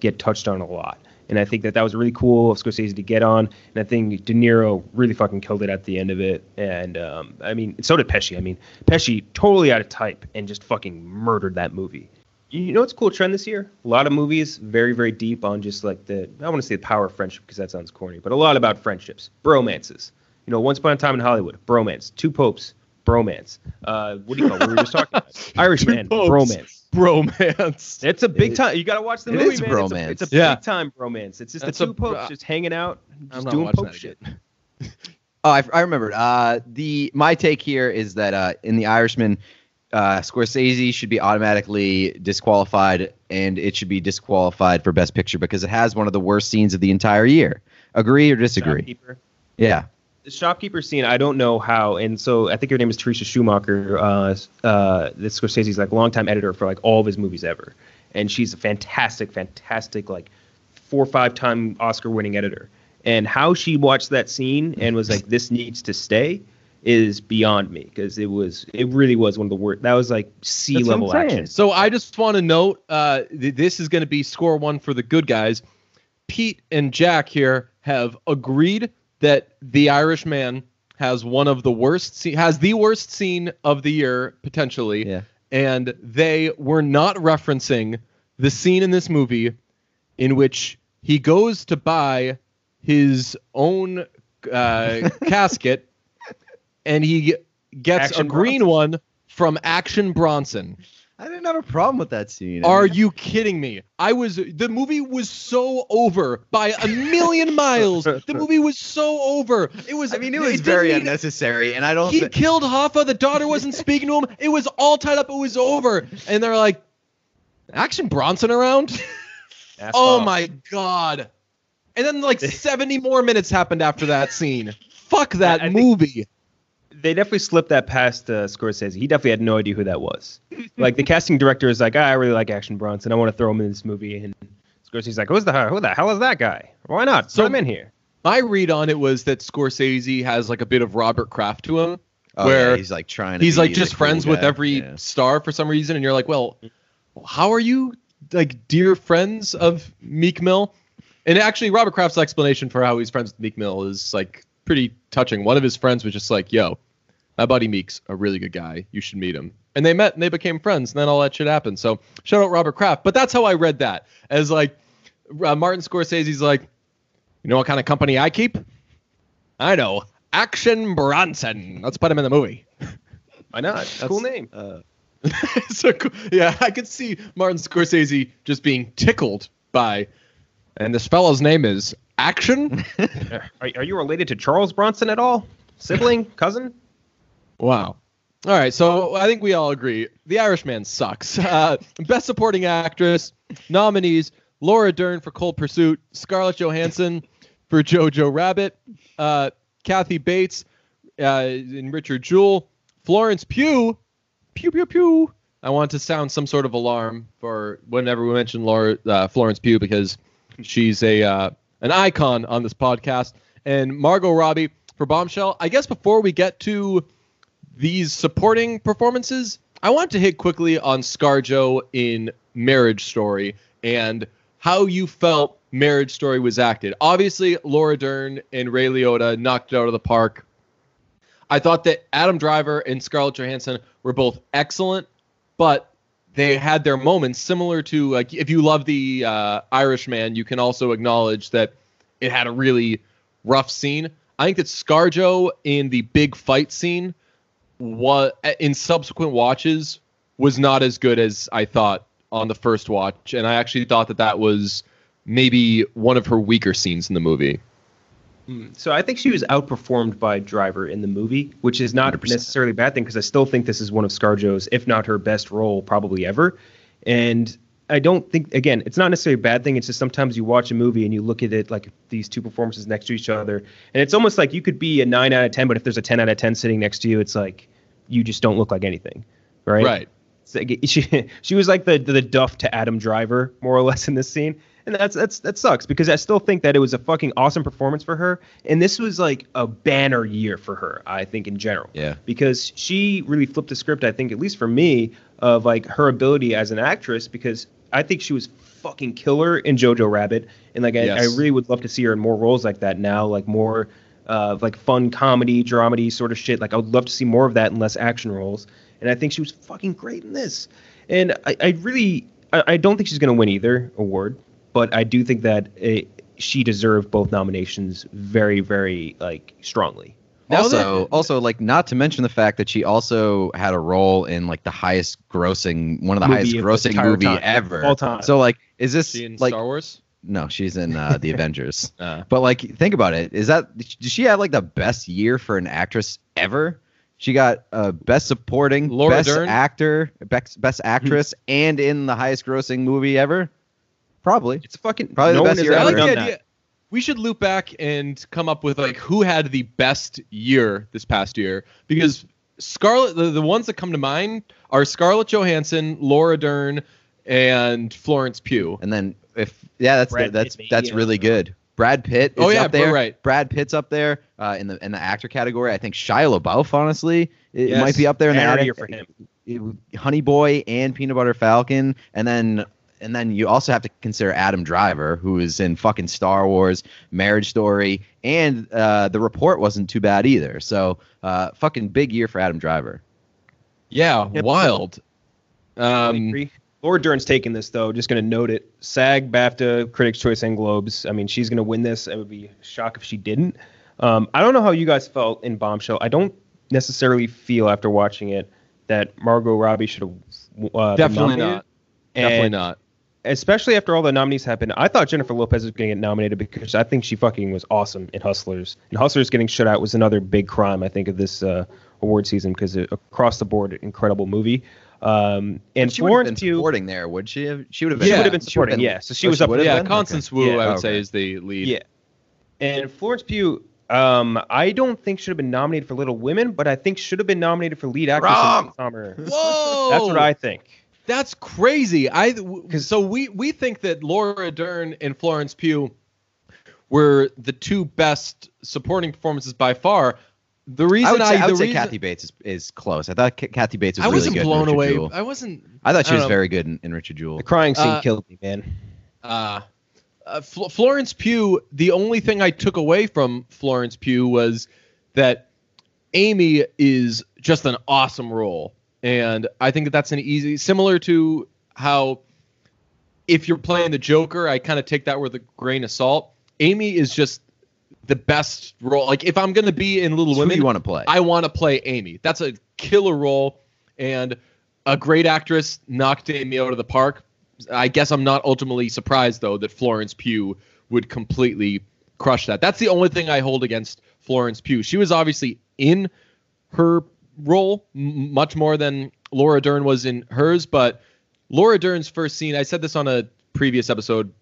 get touched on a lot. And I think that that was really cool of Scorsese to get on. And I think De Niro really fucking killed it at the end of it. And um, I mean, so did Pesci. I mean, Pesci totally out of type and just fucking murdered that movie. You know what's a cool trend this year? A lot of movies very, very deep on just like the, I want to say the power of friendship because that sounds corny, but a lot about friendships, bromances. You know, Once Upon a Time in Hollywood, bromance. Two Popes, bromance. Uh, what do you call it? We were just talking about? Irishman, Popes. bromance. Bromance. It's a big It- time. You got to watch the it movie, is man. bromance. It's a, it's a Yeah. big time bromance. It's just That's the two bro- popes just hanging out, I'm just not doing watching pope shit. Oh, I, I remembered. Uh, the my take here is that uh, in the Irishman, uh, Scorsese should be automatically disqualified, and it should be disqualified for Best Picture because it has one of the worst scenes of the entire year. Agree or disagree? Yeah. The shopkeeper scene, I don't know how, and so I think her name is Teresa Schumacher. Uh, uh, this Scorsese's like longtime editor for like all of his movies ever, and she's a fantastic, fantastic like four or five time Oscar winning editor. And how she watched that scene and was like, "This needs to stay," is beyond me because it was, it really was one of the worst. That was like sea That's what I'm level action. So I just want to note uh, th- this is going to be score one for the good guys. Pete and Jack here have agreed that The Irishman has one of the worst sce- has the worst scene of the year potentially, Yeah. and they were not referencing the scene in this movie in which he goes to buy his own uh, casket, and he gets Action a green Bronson. one from Action Bronson. I didn't have a problem with that scene. Are you kidding me? I was the movie was so over by a million miles. The movie was so over. It was. I mean, it was didn't very need- unnecessary, and I don't. He thi- killed Hoffa. The daughter wasn't speaking to him. It was all tied up. It was over. And they're like, Action Bronson around? Oh off. my god! And then like seventy more minutes happened after that scene. Fuck that I think- movie. They definitely slipped that past uh, Scorsese. He definitely had no idea who that was. like the casting director is like, ah, I really like Action Bronson. I want to throw him in this movie. And Scorsese's like, who's the who the hell is that guy? Why not? So- Put him in here. My read on it was that Scorsese has like a bit of Robert Kraft to him. Oh, where yeah, he's like trying. To he's be like just cool friends with every Yeah. star for some reason and you're like well how are you like dear friends of meek mill and actually robert kraft's explanation for how he's friends with meek mill is like pretty touching. One of his friends was just like yo my buddy meek's a really good guy. You should meet him. And they met and they became friends and then all that shit happened. So shout out robert kraft. But that's how i read that as like uh, martin scorsese's like you know what kind of company i keep? I know action bronson. Let's put him in the movie. Why not? It's a cool name. Uh, so cool. yeah, I could see Martin Scorsese just being tickled by, and this fellow's name is Action. Are, are you related to Charles Bronson at all? Sibling? Cousin? wow. All right, so I think we all agree The Irishman sucks. Uh, Best Supporting Actress nominees: Laura Dern for Cold Pursuit, Scarlett Johansson for Jojo Rabbit, uh, Kathy Bates uh, and Richard Jewell, Florence Pugh, Pew Pew Pew. I want to sound some sort of alarm for whenever we mention Laura uh, Florence Pugh because she's a uh, an icon on this podcast, and Margot Robbie for Bombshell. I guess before we get to these supporting performances, I want to hit quickly on ScarJo in Marriage Story and how you felt Marriage Story was acted. Obviously, Laura Dern and Ray Liotta knocked it out of the park. I thought that Adam Driver and Scarlett Johansson were both excellent, but they had their moments similar to like if you love the uh, Irishman, you can also acknowledge that it had a really rough scene. I think that ScarJo in the big fight scene what in subsequent watches was not as good as I thought on the first watch, and I actually thought that that was maybe one of her weaker scenes in the movie. Mm. So I think she was outperformed by Driver in the movie, which is not 100%. necessarily a bad thing because I still think this is one of ScarJo's, if not her best role, probably ever. And I don't think, again, it's not necessarily a bad thing. It's just sometimes you watch a movie and you look at it like these two performances next to each other, and it's almost like you could be a nine out of ten, but if there's a ten out of ten sitting next to you, it's like you just don't look like anything, right? Right. Like- she she was like the the Duff to Adam Driver more or less in this scene, and that's that's that sucks because I still think that it was a fucking awesome performance for her, and this was like a banner year for her. I think in general, Yeah. because she really flipped the script. I think at least for me of like her ability as an actress because I think she was fucking killer in Jojo Rabbit, and like I, Yes. I really would love to see her in more roles like that now, like more. Uh, like fun comedy, dramedy sort of shit. Like I would love to see more of that and less action roles. And I think she was fucking great in this. And I, I really, I, I don't think she's going to win either award, but I do think that it, she deserved both nominations very, very like strongly. Also, also like not to mention the fact that she also had a role in like the highest grossing, one of the Movie highest of the grossing movie time, ever, all time. So like, is this She in like Star Wars? no? She's in uh, the Avengers. Uh, But like, think about it. Is that does she have like the best year for an actress ever? She got uh, best supporting, Laura best Dern? actor, best, best actress, and in the highest grossing movie ever. Probably. It's a fucking Probably the best one year I ever like the done idea. that. We should loop back and come up with like who had the best year this past year because Scarlett the, the ones that come to mind are Scarlett Johansson, Laura Dern, and Florence Pugh. And then if yeah, that's Brad that's Pitt, that's maybe, really I don't know. good. Brad Pitt is Oh, yeah, up there. right. Brad Pitt's up there uh, in the in the actor category. I think Shia LaBeouf, honestly, it Yes, might be up there in the actor- year for him. Honey Boy and Peanut Butter Falcon, and then and then you also have to consider Adam Driver, who is in fucking Star Wars, Marriage Story, and uh, the report wasn't too bad either. So uh, fucking big year for Adam Driver. Yeah, Yep. wild. I Um, agree. Laura Dern's taking this though. Just going to note it. SAG, BAFTA, Critics' Choice, and Globes. I mean, she's going to win this. I would be shocked if she didn't. Um, I don't know how you guys felt in Bombshell. I don't necessarily feel after watching it that Margot Robbie should have uh, definitely nominated. not. Definitely And not. Especially after all the nominees happened. I thought Jennifer Lopez was going to get nominated because I think she fucking was awesome in Hustlers. And Hustlers getting shut out was another big crime, I think, of this uh, award season because it, across the board, incredible movie. Um, and she would have been Florence Pugh. supporting there, would she? Have, she would have been. She Yeah, would have been she supporting, been- yeah. So she oh, was up would've Yeah, been? Constance Okay. Wu, Yeah, I would okay. say, is the lead. Yeah. And Florence Pugh, um, I don't think should have been nominated for Little Women, but I think should have been nominated for lead actress Wrong. in Summer. Whoa, That's what I think. That's crazy. I w- so we we think that Laura Dern and Florence Pugh were the two best supporting performances by far. The reason I would say, I the would say reason, Kathy Bates is, is close. I thought K- Kathy Bates was I really wasn't good. blown away. Jewell. I wasn't. I thought she I was know. very good in, in Richard Jewell. The crying scene Uh, killed me, man. Uh, uh, Fl- Florence Pugh. The only thing I took away from Florence Pugh was that Amy is just an awesome role, and I think that that's an easy, similar to how if you're playing the Joker, I kind of take that with a grain of salt. Amy is just the best role. Like if I'm gonna be in Little Women, you want to play? I want to play Amy. That's a killer role, and a great actress knocked Amy out of the park. I guess I'm not ultimately surprised though that Florence Pugh would completely crush that. That's the only thing I hold against Florence Pugh. She was obviously in her role m- much more than Laura Dern was in hers, but Laura Dern's first scene, I said this on a previous episode.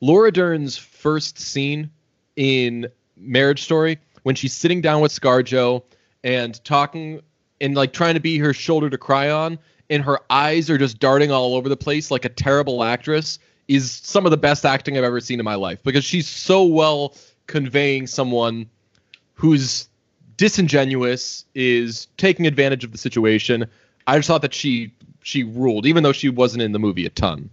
Laura Dern's first scene in Marriage Story when she's sitting down with ScarJo and talking and like trying to be her shoulder to cry on, and her eyes are just darting all over the place like a terrible actress is some of the best acting I've ever seen in my life because she's so well conveying someone who's disingenuous, is taking advantage of the situation. I just thought that she she ruled, even though she wasn't in the movie a ton.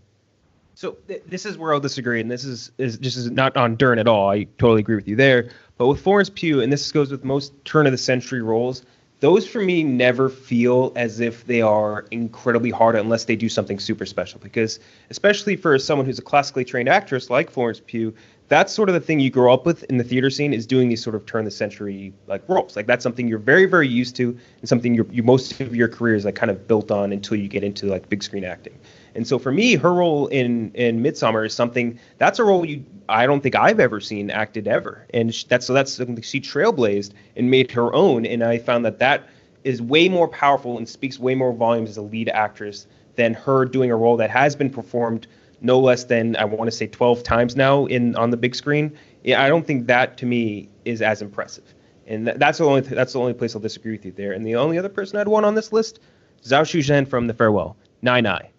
So th- this is where I'll disagree, and this is is just is not on Dern at all. I totally agree with you there. But with Florence Pugh, and this goes with most turn of the century roles, those for me never feel as if they are incredibly hard unless they do something super special. Because especially for someone who's a classically trained actress like Florence Pugh, that's sort of the thing you grow up with in the theater scene is doing these sort of turn the century like roles. Like that's something you're very very used to and something you're, you most of your career is like kind of built on until you get into like big screen acting. And so for me, her role in in Midsommar is something that's a role you I don't think I've ever seen acted ever, and sh- that's so that's something she trailblazed and made her own. And I found that that is way more powerful and speaks way more volumes as a lead actress than her doing a role that has been performed no less than I want to say 12 times now in on the big screen. Yeah, I don't think that to me is as impressive. And th- that's the only that's the only place I'll disagree with you there. And the only other person I'd want on this list, Zhao Shuzhen from The Farewell, Nai Nai.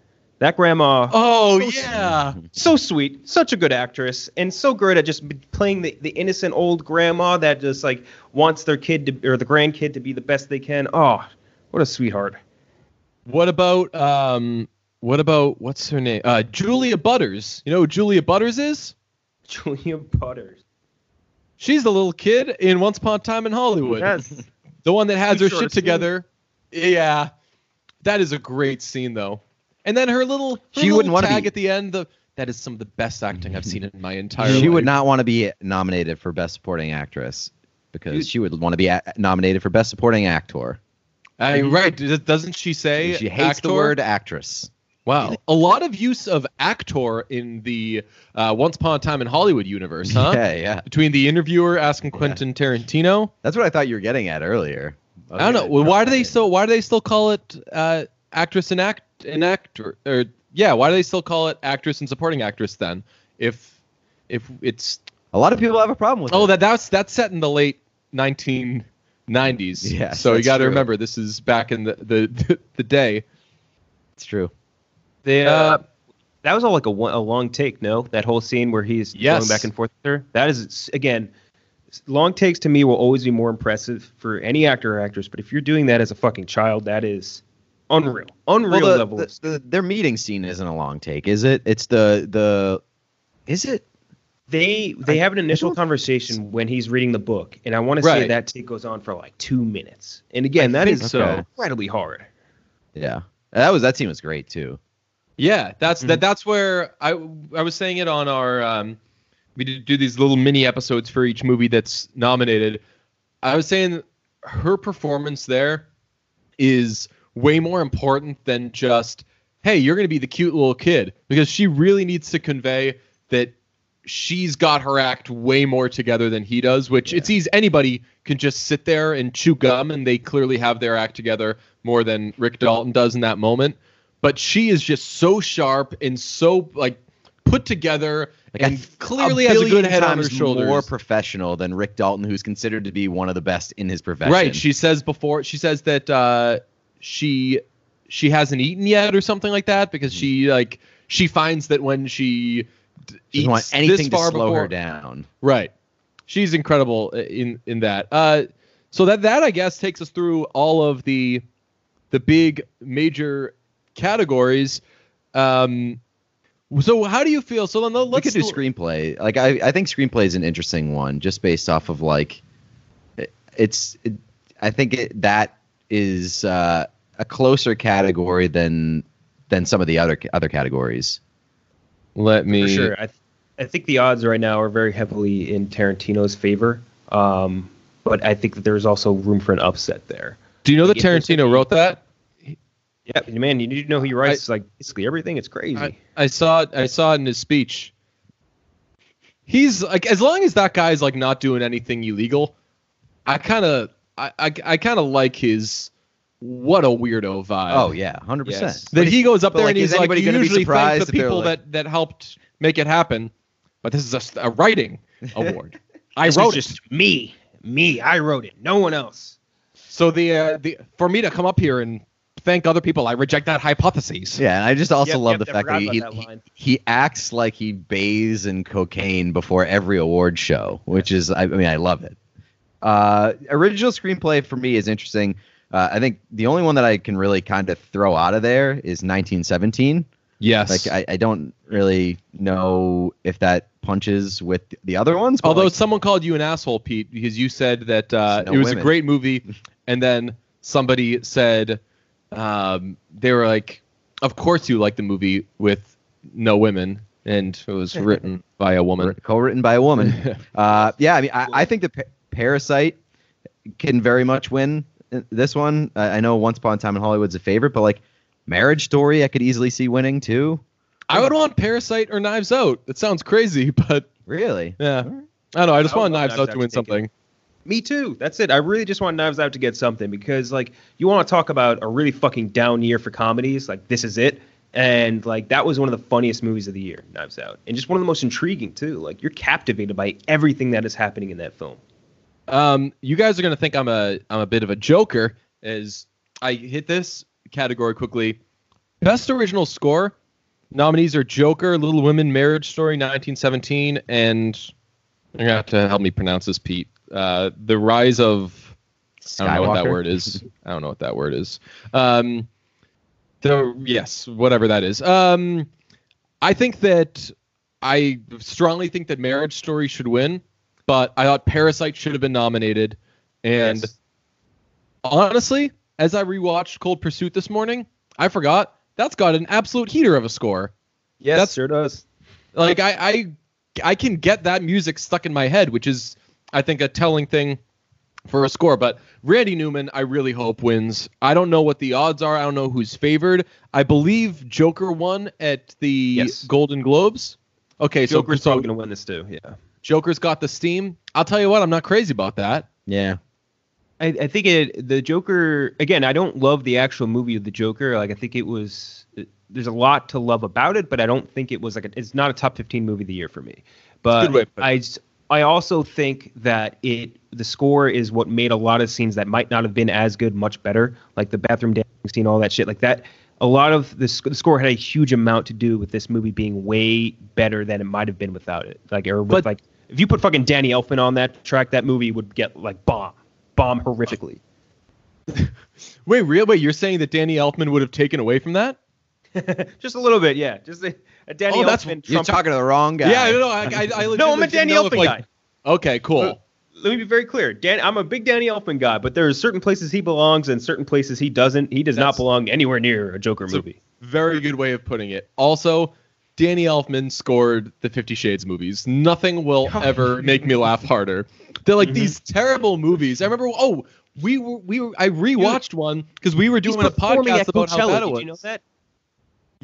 That grandma, Oh So yeah. so sweet, such a good actress, and so good at just playing the, the innocent old grandma that just like wants their kid to or the grandkid to be the best they can. Oh, what a sweetheart. What about um? What about what's her name? Uh, Julia Butters. You know who Julia Butters is? Julia Butters. She's the little kid in Once Upon a Time in Hollywood. Yes. The one that has Too her short shit a scene. together. Yeah. That is a great scene though. And then her little her She little wouldn't wanna tag be- at the end. The that is some of the best acting I've seen in my entire she life. She would not want to be nominated for best supporting actress because Dude. she would want to be a- nominated for best supporting actor. I mean, right. Doesn't she say She hates the word actress. Wow. A lot of use of actor in the uh, Once Upon a Time in Hollywood universe, huh? Yeah, yeah. Between the interviewer asking Quentin Tarantino. That's what I thought you were getting at earlier. I don't know. Well, why do they still why do they still call it uh, actress and act and actor or yeah, why do they still call it actress and supporting actress then? If if it's A lot of people have a problem with oh it. that that's that's set in the late 1990s. Yes, so you got to remember this is back in the the, the day. It's true. They, Uh, uh, that was all like a, one- a long take, no? That whole scene where he's Yes. going back and forth with her. That is, again, long takes to me will always be more impressive for any actor or actress. But if you're doing that as a fucking child, that is unreal, unreal Well, the, level. the- the- their meeting scene isn't a long take, is it? It's the the. Is it? They they have an initial conversation when he's reading the book, and I want to say Right. that take goes on for like two minutes. And again, that think is so. incredibly hard. Yeah, that was that scene was great too. Yeah, that's that. That's where I I was saying it on our um, we do these little mini episodes for each movie that's nominated. I was saying her performance there is way more important than just hey, you're going to be the cute little kid because she really needs to convey that she's got her act way more together than he does, which it's easy anybody can just sit there and chew gum and they clearly have their act together more than Rick Dalton does in that moment. But she is just so sharp and so like put together Like, and th- clearly has a good head on her shoulders. More professional than Rick Dalton, who's considered to be one of the best in his profession. Right. She says before she says that uh, she she hasn't eaten yet or something like that because she like she finds that when she d- She eats want anything this to slow before, her down. Right. She's incredible in in that. Uh, so that that I guess takes us through all of the the big major categories. Um, so how do you feel? So then We let's could do screenplay. Like I, I think screenplay is an interesting one, just based off of like, it, it's. It, I think it, that is uh, a closer category than than some of the other other categories. Let me For sure. I, th- I think the odds right now are very heavily in Tarantino's favor. Um, but I think that there's also room for an upset there. Do you know that Tarantino wrote that? Yeah, man, you need to know who he writes. like basically everything. It's crazy. I, I saw it. I saw it in his speech. He's like, as long as that guy's like not doing anything illegal, I kind of, I, I, I kind of like his. What a weirdo vibe. Oh yeah, hundred Yes. percent. that he goes up but, there like, and is he's like, anybody you gonna be usually thank the people like- that that helped make it happen, but this is just a writing award. I This is wrote it. just me, me. I wrote it. No one else. So the uh, the for me to come up here and thank other people, I reject that hypothesis. Yeah, and I just also Yep, love yep, the I fact that he, that he, he acts like he bathes in cocaine before every award show, which is I, I mean I love it. Uh, original screenplay for me is interesting. Uh, I think the only one that I can really kind of throw out of there is 1917. Yes. Like I, I don't really know if that punches with the other ones. but, Although like, someone called you an asshole, Pete, because you said that uh, No it was women. a great movie, and then somebody said um, they were like, "Of course you like the movie with no women," and it was written by a woman. co-written by a woman. uh, yeah, I mean, I, I think the pa- Parasite can very much win this one. I, I know Once Upon a Time in Hollywood's a favorite, but like Marriage Story, I could easily see winning too. I would want Parasite or Knives Out. It sounds crazy, but Really? yeah, I don't know. I just I want want Knives Knives Out Out to win to take it. Me too. That's it. I really just want Knives Out to get something because, like, you want to talk about a really fucking down year for comedies. Like, this is it. And, like, that was one of the funniest movies of the year, Knives Out. And just one of the most intriguing, too. Like, you're captivated by everything that is happening in that film. Um, you guys are gonna think I'm a I'm a bit of a joker as I hit this category quickly. Best original score nominees are Joker, Little Women, Marriage Story, 1917, and you're gonna have to help me pronounce this, Pete. Uh, the Rise of I don't know what that word is. I don't know what that word is. Um, the yes, whatever that is. Um, I think that I strongly think that Marriage Story should win, but I thought Parasite should have been nominated. And Yes. honestly, as I rewatched Cold Pursuit this morning, I forgot that's got an absolute heater of a score. yes, that's- sure does. Like I, I, I can get that music stuck in my head, which is, I think, a telling thing for a score. But Randy Newman, I really hope wins. I don't know what the odds are. I don't know who's favored. I believe Joker won at the Yes. Golden Globes. Okay, Joker's so, so probably going to win this, too. Yeah. Joker's got the steam. I'll tell you what, I'm not crazy about that. Yeah. I, I think it the Joker again. I don't love the actual movie of the Joker. Like I think it was. It, there's a lot to love about it, but I don't think it was like a, it's not a top 15 movie of the year for me. But good way to put it. I I also think that it the score is what made a lot of scenes that might not have been as good much better, like the bathroom dancing scene, all that shit, like that. A lot of the, sc- the score had a huge amount to do with this movie being way better than it might have been without it. Like or with But- like if you put fucking Danny Elfman on that track, that movie would get like bomb, bomb horrifically. Wait, real? Wait, you're saying that Danny Elfman would have taken away from that? just a little bit, yeah. Just a, a Danny Oh, that's- Elfman. You're talking to the wrong guy. Yeah, no, no. I, I, I no, I'm a Danny didn't know if, Elfman like- guy. Okay, cool. Let me be very clear. Dan, I'm a big Danny Elfman guy, but there are certain places he belongs and certain places he doesn't. He does not belong anywhere near a Joker It's a movie. Very good way of putting it. Also, Danny Elfman scored the Fifty Shades movies. Nothing will ever make me laugh harder. They're like mm-hmm. these terrible movies. I remember. Oh, we were we were. I rewatched one because we were doing a podcast about how bad it was. Did you know that?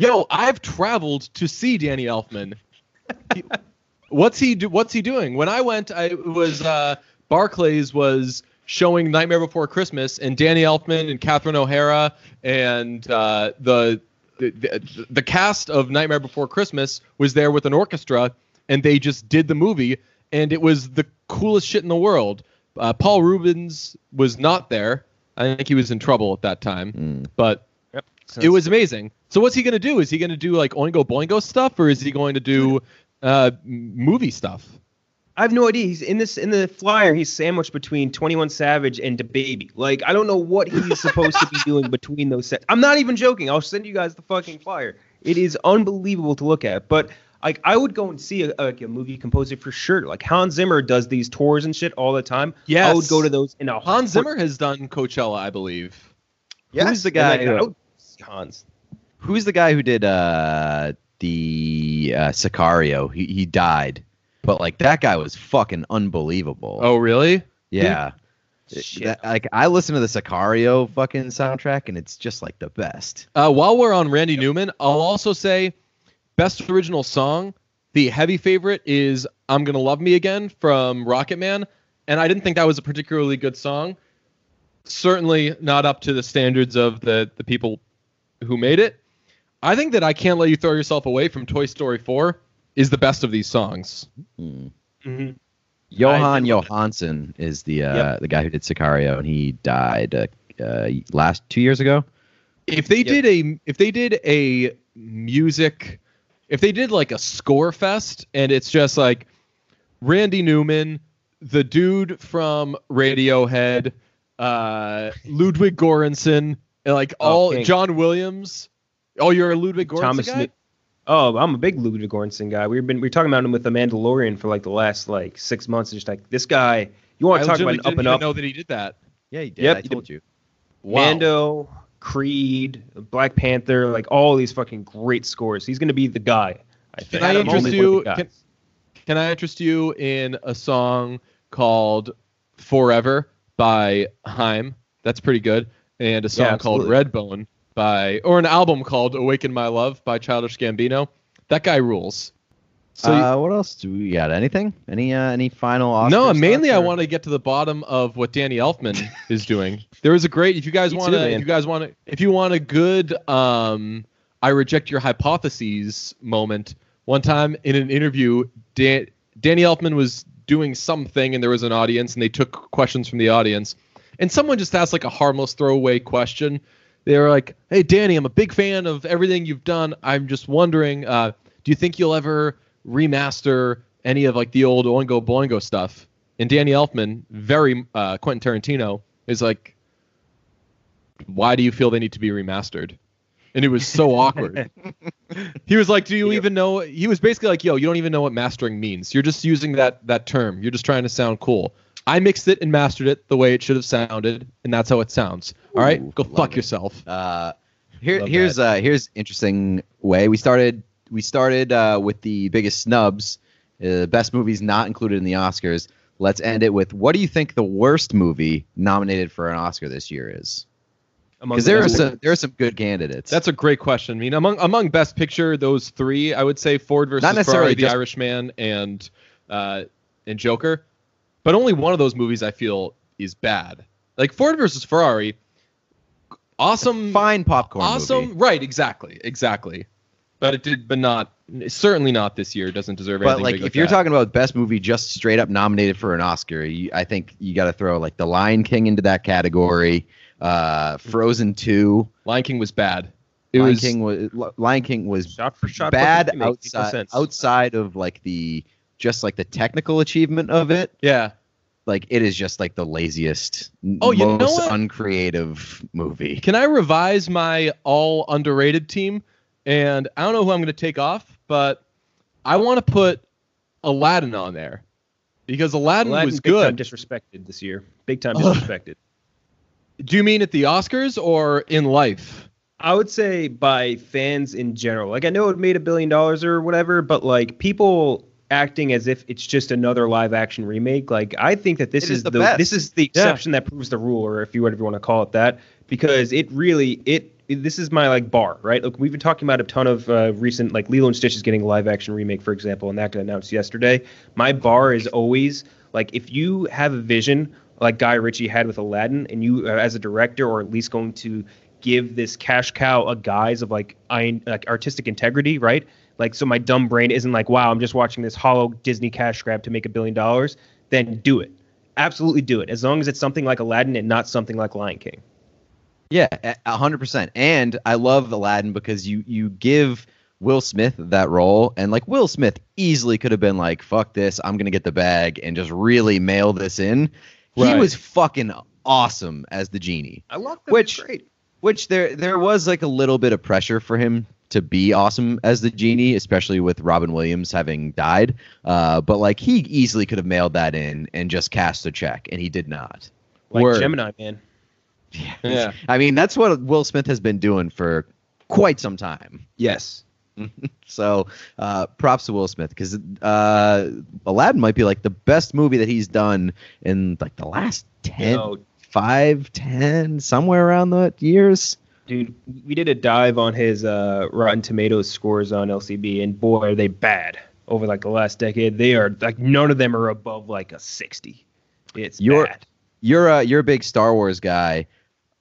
Yo, I've traveled to see Danny Elfman. He- what's he do? What's he doing? When I went, I it was uh, Barclays was showing Nightmare Before Christmas, and Danny Elfman and Catherine O'Hara and uh, the, the the the cast of Nightmare Before Christmas was there with an orchestra, and they just did the movie, and it was the coolest shit in the world. Uh, Paul Reubens was not there. I think he was in trouble at that time, Mm. but Yep. it was amazing. So what's he gonna do? Is he gonna do like Oingo Boingo stuff, or is he going to do uh, movie stuff? I have no idea. He's in this in the flyer. He's sandwiched between Twenty One Savage and DaBaby. Like I don't know what he's supposed to be doing between those sets. I'm not even joking. I'll send you guys the fucking flyer. It is unbelievable to look at. But like I would go and see a, like a movie composer for sure. Like Hans Zimmer does these tours and shit all the time. Yes. I would go to those in a Hans Zimmer has done Coachella, I believe. Yes. Who's the and, guy like, who- I would see Hans. Who's the guy who did uh the uh, Sicario? He he died, but like that guy was fucking unbelievable. Oh, really? yeah. That- like I listen to the Sicario fucking soundtrack and it's just like the best. Uh, while we're on Randy Newman, I'll also say best original song. The heavy favorite is "I'm Gonna Love Me Again" from Rocketman, and I didn't think that was a particularly good song. Certainly not up to the standards of the the people who made it. I think that "I Can't Let You Throw Yourself Away" from Toy Story 4 is the best of these songs. Hmm. Mhm. Jóhann Jóhannsson is the uh, Yep. the guy who did Sicario and he died uh, uh, last two years ago. if they did a if they did a music if they did like a score fest and it's just like randy newman the dude from radiohead uh ludwig Göransson, and like Oh, all King. john williams oh you're a ludwig Göransson Thomas. guy? Newt- Oh, I'm a big Ludwig Göransson guy. We've been we were talking about him with the Mandalorian for like the last like six months. Just like this guy, you want to talk about legitimately an up and even up? know that he did that Yeah, he did. Yep, I he told did. you. Wow. Mando, Creed, Black Panther, like all these fucking great scores. He's gonna be the guy. I think. Can I interest you? Can, can I interest you in a song called "Forever" by Haim? That's pretty good. And a song Yeah, called absolutely. "Redbone" by, or an album called "Awaken My Love" by Childish Gambino. That guy rules. So uh, what else do we got? Anything? Any uh, any final? Oscar no, mainly I want to get to the bottom of what Danny Elfman is doing. There was a great. If you guys want to, if you guys want to, if you want a good, um, I reject your hypotheses moment. One time in an interview, Dan, Danny Elfman was doing something, and there was an audience, and they took questions from the audience, and someone just asked like a harmless throwaway question. They were like, "Hey, Danny, I'm a big fan of everything you've done. I'm just wondering, uh, do you think you'll ever remaster any of like the old Oingo Boingo stuff?" And Danny Elfman, very uh, Quentin Tarantino, is like, "Why do you feel they need to be remastered?" And it was so awkward. He was like, "Do you even know?" He was basically like, "Yo, you don't even know what mastering means. You're just using that that term. You're just trying to sound cool." I mixed it and mastered it the way it should have sounded, and that's how it sounds. All right, Ooh, go fuck it. yourself. Uh, here, Love here's uh, here's interesting way we started. We started uh, with the biggest snubs, uh, best movies not included in the Oscars. Let's end it with what do you think the worst movie nominated for an Oscar this year is? Among Because there are best- some there are some good candidates. That's a great question. I mean, among among Best Picture, those three, I would say Ford versus Not necessarily Ferrari, The just- Irishman, and uh, and Joker. But only one of those movies I feel is bad. Like Ford versus Ferrari, awesome, fine popcorn awesome, movie. right? Exactly, exactly. But it did, but not certainly not this year. It doesn't deserve anything. But like, big if like you're that. talking about best movie just straight up nominated for an Oscar, you, I think you got to throw like The Lion King into that category. Uh, Frozen Two. Lion King was bad. It Lion was King was Lion King was shot for shot. bad perfect remake, makes no outside outside of like the just like the technical achievement of it. yeah. Like it is just like the laziest, Oh, you know most what? uncreative movie. Can I revise my all underrated team? And I don't know who I'm going to take off, but I want to put Aladdin on there because Aladdin, Aladdin was big time good. disrespected this year. Big time disrespected. Do you mean at the Oscars or in life? I would say by fans in general. Like I know it made a billion dollars or whatever, but like people acting as if it's just another live action remake. Like I think that this It is is the the, this is the Yeah. exception that proves the rule, or if you whatever you want to call it that, because it really it. it- This is my like bar, right? Look, we've been talking about a ton of uh, recent, like Lilo and Stitch is getting a live action remake, for example, and that got announced yesterday. My bar is always like if you have a vision like Guy Ritchie had with Aladdin, and you uh, as a director, or at least going to give this cash cow a guise of like I like artistic integrity, right? Like so my dumb brain isn't like, wow, I'm just watching this hollow Disney cash grab to make a billion dollars. Then do it. Absolutely do it. As long as it's something like Aladdin and not something like Lion King. Yeah, a- a hundred percent. And I love Aladdin because you you give Will Smith that role, and like Will Smith easily could have been like, "Fuck this, I'm gonna get the bag and just really mail this in." He was fucking awesome as the genie. I love that. Which- great. Which there there was like a little bit of pressure for him to be awesome as the genie, especially with Robin Williams having died. Uh, but like he easily could have mailed that in and just cast a check, and he did not. Like Word. Gemini Man. Yeah. I mean, that's what Will Smith has been doing for quite some time. Yes. So uh, props to Will Smith because uh, Aladdin might be like the best movie that he's done in like the last 10, No, 5, 10, somewhere around the years. dude, we did a dive on his uh, Rotten Tomatoes scores on LCB, and boy, are they bad over like the last decade. They are like none of them are above like a sixty. It's You're- bad. You're a you're a big Star Wars guy.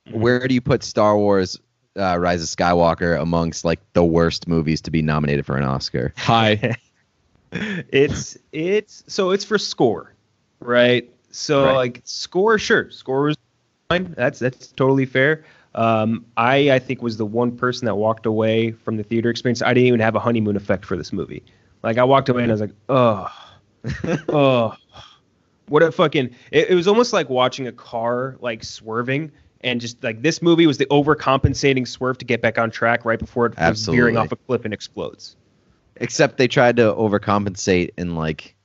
Mhm. Where do you put Star Wars uh, Rise of Skywalker amongst like the worst movies to be nominated for an Oscar? Hi. it's it's so it's for score, right? So Right. like score, sure, score was fine. That's that's totally fair. Um, I I think was the one person that walked away from the theater experience. I didn't even have a honeymoon effect for this movie. Like I walked away and I was like, oh, oh, what a fucking. It, it was almost like watching a car like swerving. And just like this movie was the overcompensating swerve to get back on track right before it was veering off a cliff and explodes. Except they tried to overcompensate in like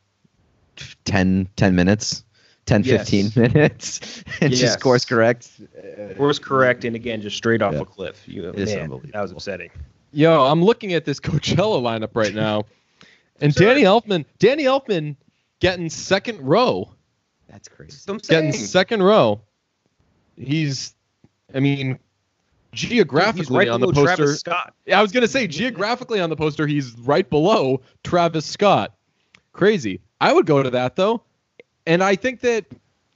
10, 10 minutes, 10, Yes. 15 minutes, and Yes. just course correct. Course correct, and again, just straight off Yeah. a cliff. You, man, unbelievable. that was upsetting. Yo, I'm looking at this Coachella lineup right now, And Danny Elfman, Danny Elfman getting second row. That's crazy. That's Getting second row. He's I mean He's geographically right on the below poster. Travis Scott. I was gonna say geographically on the poster, he's right below Travis Scott. Crazy. I would go to that though, and I think that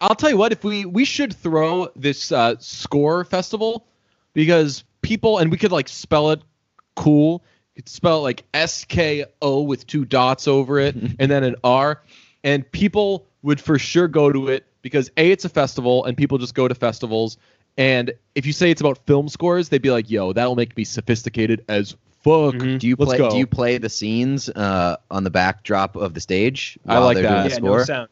I'll tell you what. If we we should throw this uh, score festival because people and we could like spell it cool. You could spell it like S K O with two dots over it and then an R, and people would for sure go to it because a it's a festival and people just go to festivals. And if you say it's about film scores, they'd be like, "Yo, that'll make me sophisticated as fuck." Mhm. Do you Let's play? go. Do you play the scenes uh, on the backdrop of the stage? I while like they're that. Doing the yeah, score? no sound.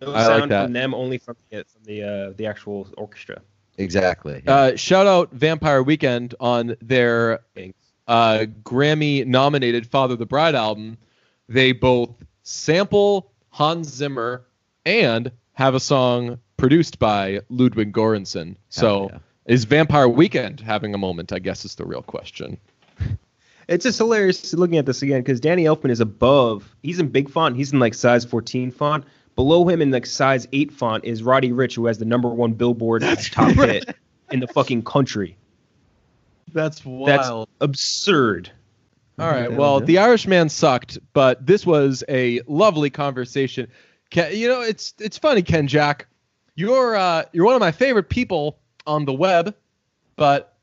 No I like sound that. from them, only from the from the uh, the actual orchestra. Exactly. Uh, shout out Vampire Weekend on their Thanks. uh, Grammy nominated Father the Bride album. They both sample Hans Zimmer and have a song produced by Ludwig Göransson. So yeah. is Vampire Weekend having a moment? I guess is the real question. It's just hilarious looking at this again because Danny Elfman is above. He's in big font. He's in like size 14 font. Below him in like size 8 font is Roddy Ricch, who has the number one Billboard top hit in the fucking country. That's wild. That's absurd. All right. Well, yeah. The Irishman sucked, but this was a lovely conversation. Ken, you know, it's it's funny, Ken Jack. You're uh, you're one of my favorite people on the web, but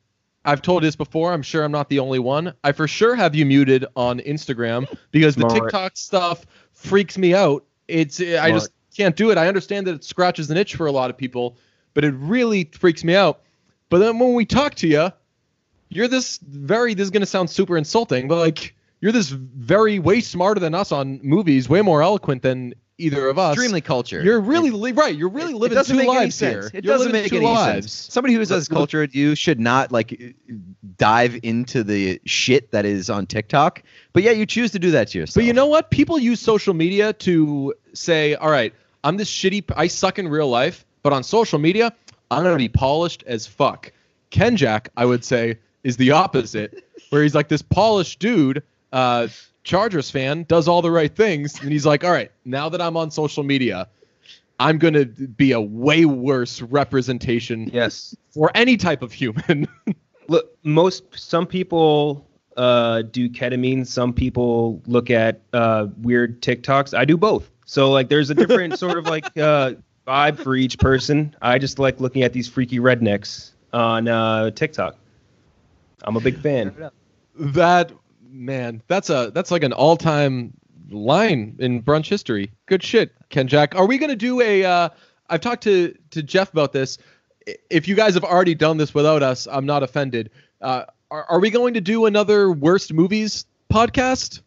I've told this before. I'm sure I'm not the only one. I for sure have you muted on Instagram because the TikTok stuff freaks me out. It's I just can't do it. I understand that it scratches an itch for a lot of people, but it really freaks me out. But then when we talk to you, you're this very this is going to sound super insulting but like you're this very way smarter than us on movies way more eloquent than either of us Extremely cultured. you're really li- right you're really living it doesn't two make any lives sense. here It You're doesn't make any lives. sense. Somebody who's as cultured you should not like dive into the shit that is on TikTok, but yet you choose to do that to yourself. but you know what people use social media to say all right i'm this shitty p- i suck in real life but on social media i'm to be polished as fuck ken jack i would say is the opposite where he's like this polished dude uh chargers fan does all the right things and he's like all right now that i'm on social media i'm going to be a way worse representation Yes. for any type of human Look, most some people uh, do ketamine. Some people look at uh, weird TikToks. I do both. So like, there's a different sort of like uh, vibe for each person. I just like looking at these freaky rednecks on uh, TikTok. I'm a big fan. that man that's a that's like an all-time line in brunch history good shit ken jack are we going to do a uh i've talked to to jeff about this if you guys have already done this without us i'm not offended uh are, are we going to do another worst movies podcast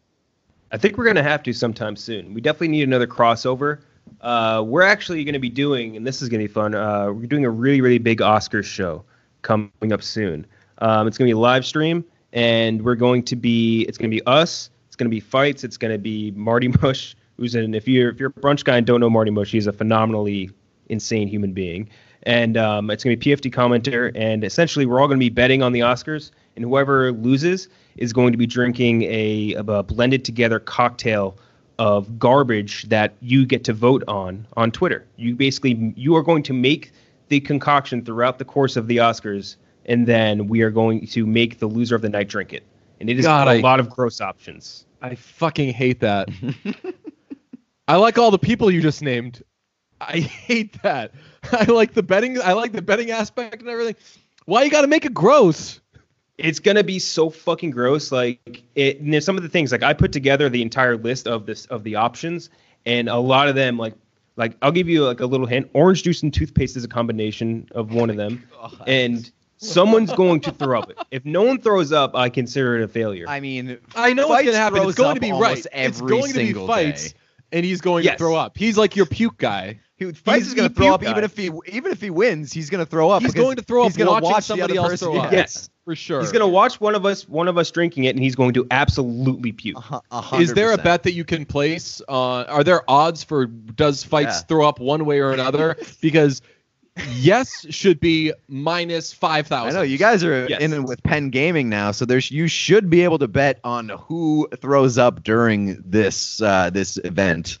I think we're gonna have to sometime soon. We definitely need another crossover. Uh, we're actually gonna be doing, and this is gonna be fun. Uh, we're doing a really, really big Oscars show coming up soon. Um, it's gonna be a live stream, and we're going to be. It's gonna be us. It's gonna be fights. It's gonna be Marty Mush, who's in If you're if you're a brunch guy and don't know Marty Mush, he's a phenomenally insane human being. And um, it's gonna be PFT commenter, and essentially we're all gonna be betting on the Oscars, and whoever loses is going to be drinking a, a blended together cocktail of garbage that you get to vote on on Twitter. You basically you are going to make the concoction throughout the course of the Oscars, and then we are going to make the loser of the night drink it. And it is God, a I- lot of gross options. i fucking hate that i like all the people you just named i hate that i like the betting i like the betting aspect and everything why you got to make it gross It's gonna be so fucking gross. Like it. And there's some of the things like I put together the entire list of this of the options, and a lot of them like like I'll give you like a little hint. Orange juice and toothpaste is a combination of one of them, oh, and someone's going to throw up. If no one throws up, I consider it a failure. I mean, I know Fights what's gonna happen. It's going to be almost right. It's going to be fights, day. and he's going Yes. to throw up. He's like your puke guy. he, Fights He's is going to throw up puke even if he even if he wins. He's going to throw up. He's going to throw up He's going to watch somebody the else person. throw up. Yes. for sure. He's gonna watch one of us one of us drinking it, and he's going to absolutely puke. A hu- Is there a bet that you can place? Uh, are there odds for does fights Yeah. throw up one way or another? Because yes should be minus 5000 I know you guys are Yes. in with Penn Gaming now, so there's you should be able to bet on who throws up during this uh, this event.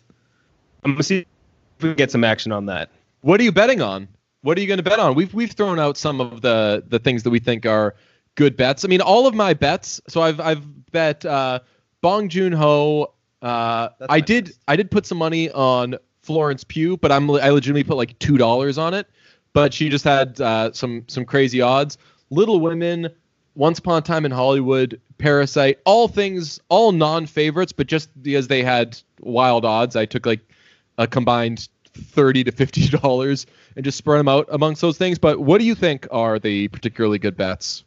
I'm gonna see if we can get some action on that. What are you betting on? What are you going to bet on? We've we've thrown out some of the the things that we think are good bets. I mean, all of my bets. So I've I've bet uh, Bong Joon Ho. Uh, That's I did best. I did put some money on Florence Pugh, but I'm I legitimately put like two dollars on it. But she just had uh, some some crazy odds. Little Women, Once Upon a Time in Hollywood, Parasite, all things, all non-favorites, but just because they had wild odds, I took like a combined thirty to fifty dollars and just spread them out amongst those things. But what do you think are the particularly good bets?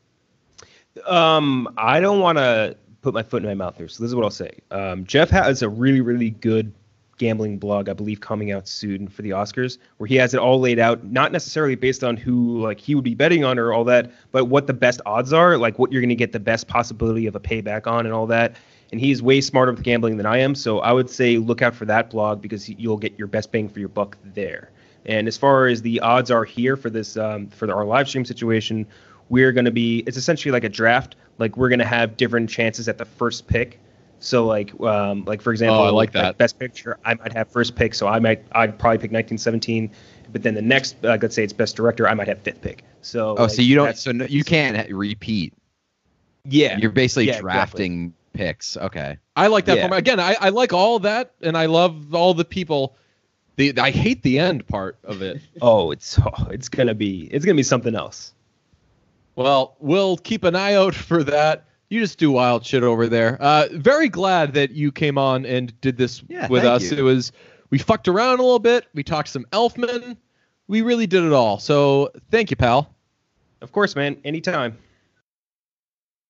Um, I don't want to put my foot in my mouth here, so this is what I'll say. Um, Jeff has a really, really good gambling blog, I believe, coming out soon for the Oscars, where he has it all laid out, not necessarily based on who like he would be betting on or all that, but what the best odds are, like what you're going to get the best possibility of a payback on and all that. And he's way smarter with gambling than I am, so I would say look out for that blog because you'll get your best bang for your buck there. And as far as the odds are here for this um, for our live stream situation, we're going to be it's essentially like a draft. Like we're going to have different chances at the first pick. So like um, like for example, Oh, I like that. best picture, I might have first pick, so I might I'd probably pick 1917. But then the next, like, let's say it's best director, I might have fifth pick. So Oh, like, so you don't so no, you can't repeat. yeah You're basically Yeah, exactly. drafting picks. Okay. I like that Yeah. format. Again, I, I like all that, and I love all the people. The I hate the end part of it. Oh, it's oh, it's gonna be it's gonna be something else. Well, we'll keep an eye out for that. You just do wild shit over there. Uh, very glad that you came on and did this Yeah, with us. you. It was we fucked around a little bit. We talked some Elfman. We really did it all. So thank you, pal. Of course, man. Anytime.